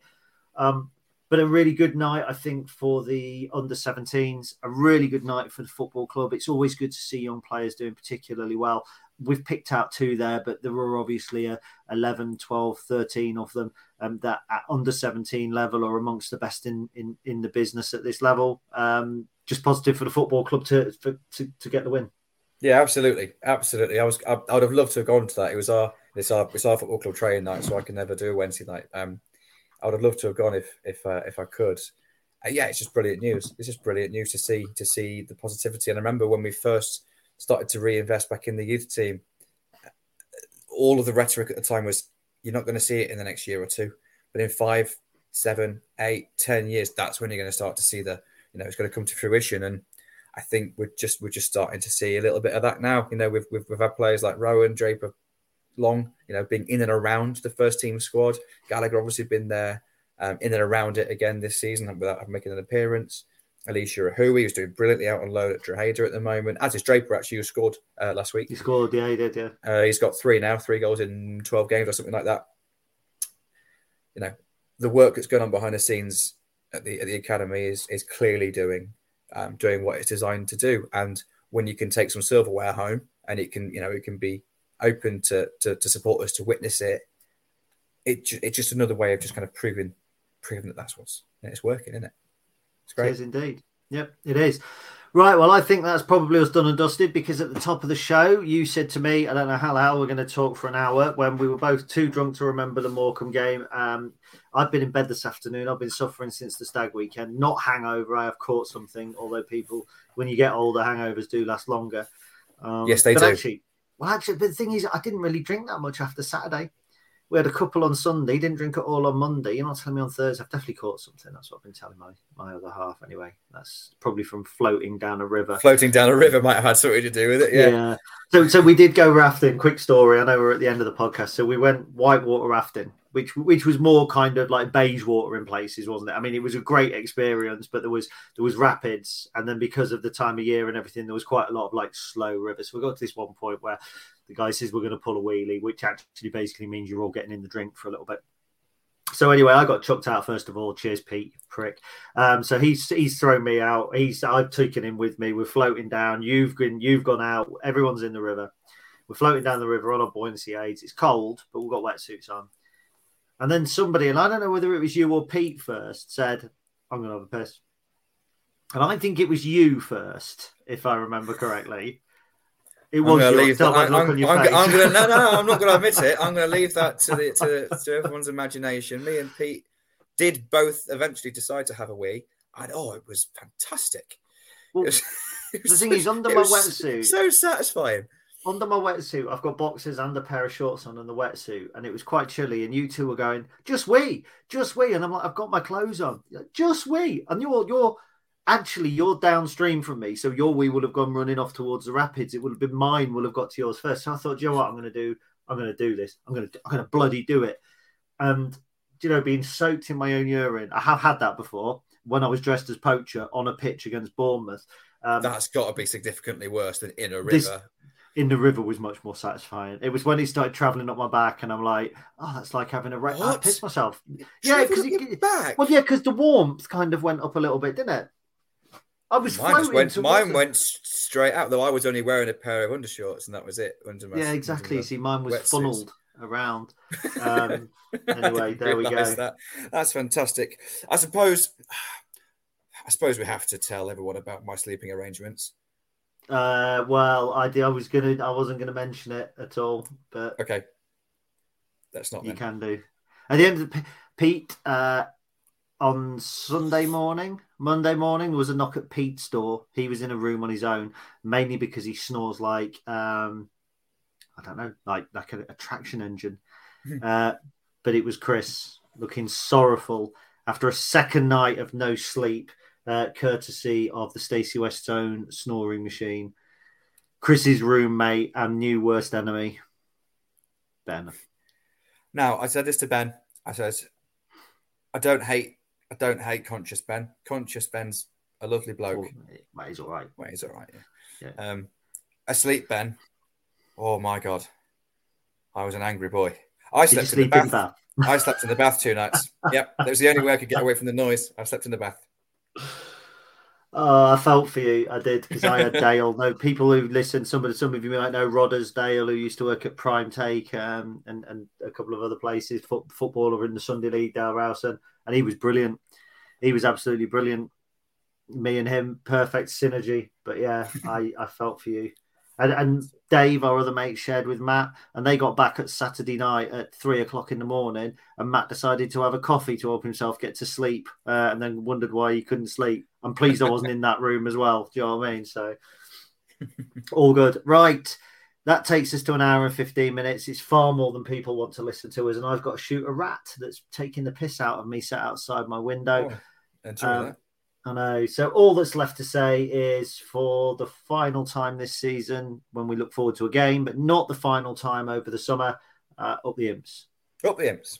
Speaker 3: um, but a really good night, I think, for the under 17s. A really good night for the football club. It's always good to see young players doing particularly well we've picked out two there, but there were obviously a 11, 12, 13 of them um, that at under 17 level are amongst the best in, in, in the business at this level. Um, just positive for the football club to, for, to, to get the win.
Speaker 5: Yeah, absolutely, absolutely. I was, I, I, would have loved to have gone to that. It was our, it's our, it's our football club training night, so I can never do a Wednesday night. Um, I would have loved to have gone if, if, uh, if I could. Uh, yeah, it's just brilliant news. It's just brilliant news to see, to see the positivity. And I remember when we first started to reinvest back in the youth team, all of the rhetoric at the time was you're not going to see it in the next year or two, but in five, seven, eight, ten years, that's when you're going to start to see the, you know, it's going to come to fruition. And I think we're just we're just starting to see a little bit of that now. You know, we've we've, we've had players like Rowan Draper, Long, you know, being in and around the first team squad. Gallagher obviously been there um, in and around it again this season without making an appearance. Elisha Ahui, who's doing brilliantly out on loan at Drogheda at the moment, as is Draper, actually, who scored uh, last week.
Speaker 3: He scored, yeah, he did, yeah.
Speaker 5: Uh, he's got three now, three goals in 12 games or something like that. You know, the work that's going on behind the scenes at the, at the academy is, is clearly doing um, doing what it's designed to do. And when you can take some silverware home and it can, you know, it can be open to, to, to supporters to witness it, it, it's just another way of just kind of proving proving that that's what's it's working, isn't it?
Speaker 3: It's great. It is indeed. Yep, it is. Right. Well, I think that's probably us done and dusted because at the top of the show, you said to me, I don't know how the hell we're going to talk for an hour when we were both too drunk to remember the Morecambe game. Um, I've been in bed this afternoon. I've been suffering since the stag weekend. Not hangover. I have caught something, although people, when you get older, hangovers do last longer.
Speaker 5: Um, yes, they
Speaker 3: but
Speaker 5: do.
Speaker 3: Actually, well, actually, the thing is, I didn't really drink that much after Saturday we had a couple on Sunday, didn't drink it all on Monday. You're not telling me on Thursday. I've definitely caught something. That's what I've been telling my, my other half anyway. That's probably from floating down a river.
Speaker 5: Floating down a river might have had something to do with it. Yeah. yeah.
Speaker 3: So so we did go rafting. Quick story. I know we're at the end of the podcast. So we went whitewater rafting, which which was more kind of like beige water in places, wasn't it? I mean, it was a great experience, but there was there was rapids, and then because of the time of year and everything, there was quite a lot of like slow rivers. So we got to this one point where the guy says we're going to pull a wheelie, which actually basically means you're all getting in the drink for a little bit. So anyway, I got chucked out first of all. Cheers, Pete, prick. Um, so he's he's thrown me out. He's I've taken him with me. We're floating down. You've gone you've gone out. Everyone's in the river. We're floating down the river on our buoyancy aids. It's cold, but we've got wetsuits on. And then somebody, and I don't know whether it was you or Pete first, said, "I'm going to have a piss." And I think it was you first, if I remember correctly.
Speaker 5: It was. I'm going to leave that. I'm, I'm, I'm, I'm going to no, no. I'm not going to admit it. I'm going to leave that to the to, to everyone's imagination. Me and Pete did both eventually decide to have a wee, and oh, it was fantastic.
Speaker 3: Well, it was, it was the thing is, under my wetsuit,
Speaker 5: so satisfying.
Speaker 3: Under my wetsuit, I've got boxes and a pair of shorts on, and the wetsuit, and it was quite chilly. And you two were going, "Just wee, just wee," and I'm like, "I've got my clothes on, just wee," and you're you're actually you're downstream from me, so your wee would have gone running off towards the rapids. It would have been mine will have got to yours first. So I thought, you know what, I'm going to do? I'm going to do this. I'm going to I'm going to bloody do it. And you know, being soaked in my own urine, I have had that before when I was dressed as poacher on a pitch against Bournemouth.
Speaker 5: Um, That's got to be significantly worse than in a river.
Speaker 3: This, in the river was much more satisfying. It was when he started traveling up my back, and I'm like, "Oh, that's like having a wreck." I pissed myself.
Speaker 5: Yeah, because back.
Speaker 3: Well, yeah, because the warmth kind of went up a little bit, didn't it? I was
Speaker 5: mine just went. Mine went straight out. Though I was only wearing a pair of undershorts, and that was it. Under
Speaker 3: my, yeah, exactly. See, mine was funneled around. Um, anyway, there we go.
Speaker 5: That. That's fantastic. I suppose. I suppose we have to tell everyone about my sleeping arrangements.
Speaker 3: Uh, well, I I was gonna. I wasn't gonna mention it at all, but
Speaker 5: okay. That's not.
Speaker 3: You
Speaker 5: then.
Speaker 3: can do. At the end of the, Pete, uh, on Sunday morning, Monday morning, was a knock at Pete's door. He was in a room on his own, mainly because he snores like um, I don't know, like like an attraction engine. Hmm. uh, but it was Chris looking sorrowful after a second night of no sleep, uh, courtesy of the Stacey Westone snoring machine. Chris's roommate and new worst enemy, Ben.
Speaker 5: Now, I said this to Ben. I said, I don't hate I don't hate Conscious Ben. Conscious Ben's a lovely bloke.
Speaker 3: Oh, he's all right.
Speaker 5: Well, he's all right. Yeah. yeah. Um, asleep Ben. Oh my god, I was an angry boy. I Did slept in the bath. bath? I slept in the bath two nights. Yep, that was the only way I could get away from the noise. I slept in the bath.
Speaker 3: Oh, I felt for you. I did because I had Dale. No people who listen. Some of some of you might know Rodders Dale, who used to work at Prime Take um, and and a couple of other places. Foot, footballer in the Sunday League, Dale Rowson and he was brilliant. He was absolutely brilliant. Me and him, perfect synergy. But yeah, I, I felt for you. And, and Dave, our other mate, shared with Matt, and they got back at Saturday night at three o'clock in the morning. And Matt decided to have a coffee to help himself get to sleep, uh, and then wondered why he couldn't sleep. I'm pleased I wasn't in that room as well. Do you know what I mean? So, all good. Right. That takes us to an hour and 15 minutes. It's far more than people want to listen to us. And I've got to shoot a rat that's taking the piss out of me sat outside my window.
Speaker 5: Oh, um,
Speaker 3: I know. So all that's left to say is for the final time this season, when we look forward to a game, but not the final time over the summer, uh, up the imps.
Speaker 5: Up the imps.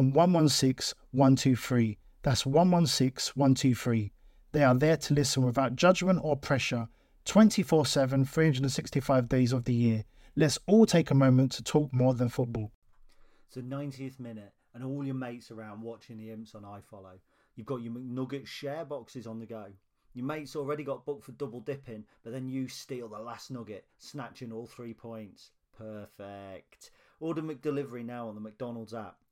Speaker 4: on 116 123. That's 116 123. They are there to listen without judgment or pressure 24 7, 365 days of the year. Let's all take a moment to talk more than football.
Speaker 3: It's the 90th minute, and all your mates around watching the imps on iFollow. You've got your McNugget share boxes on the go. Your mates already got booked for double dipping, but then you steal the last nugget, snatching all three points. Perfect. Order McDelivery now on the McDonald's app.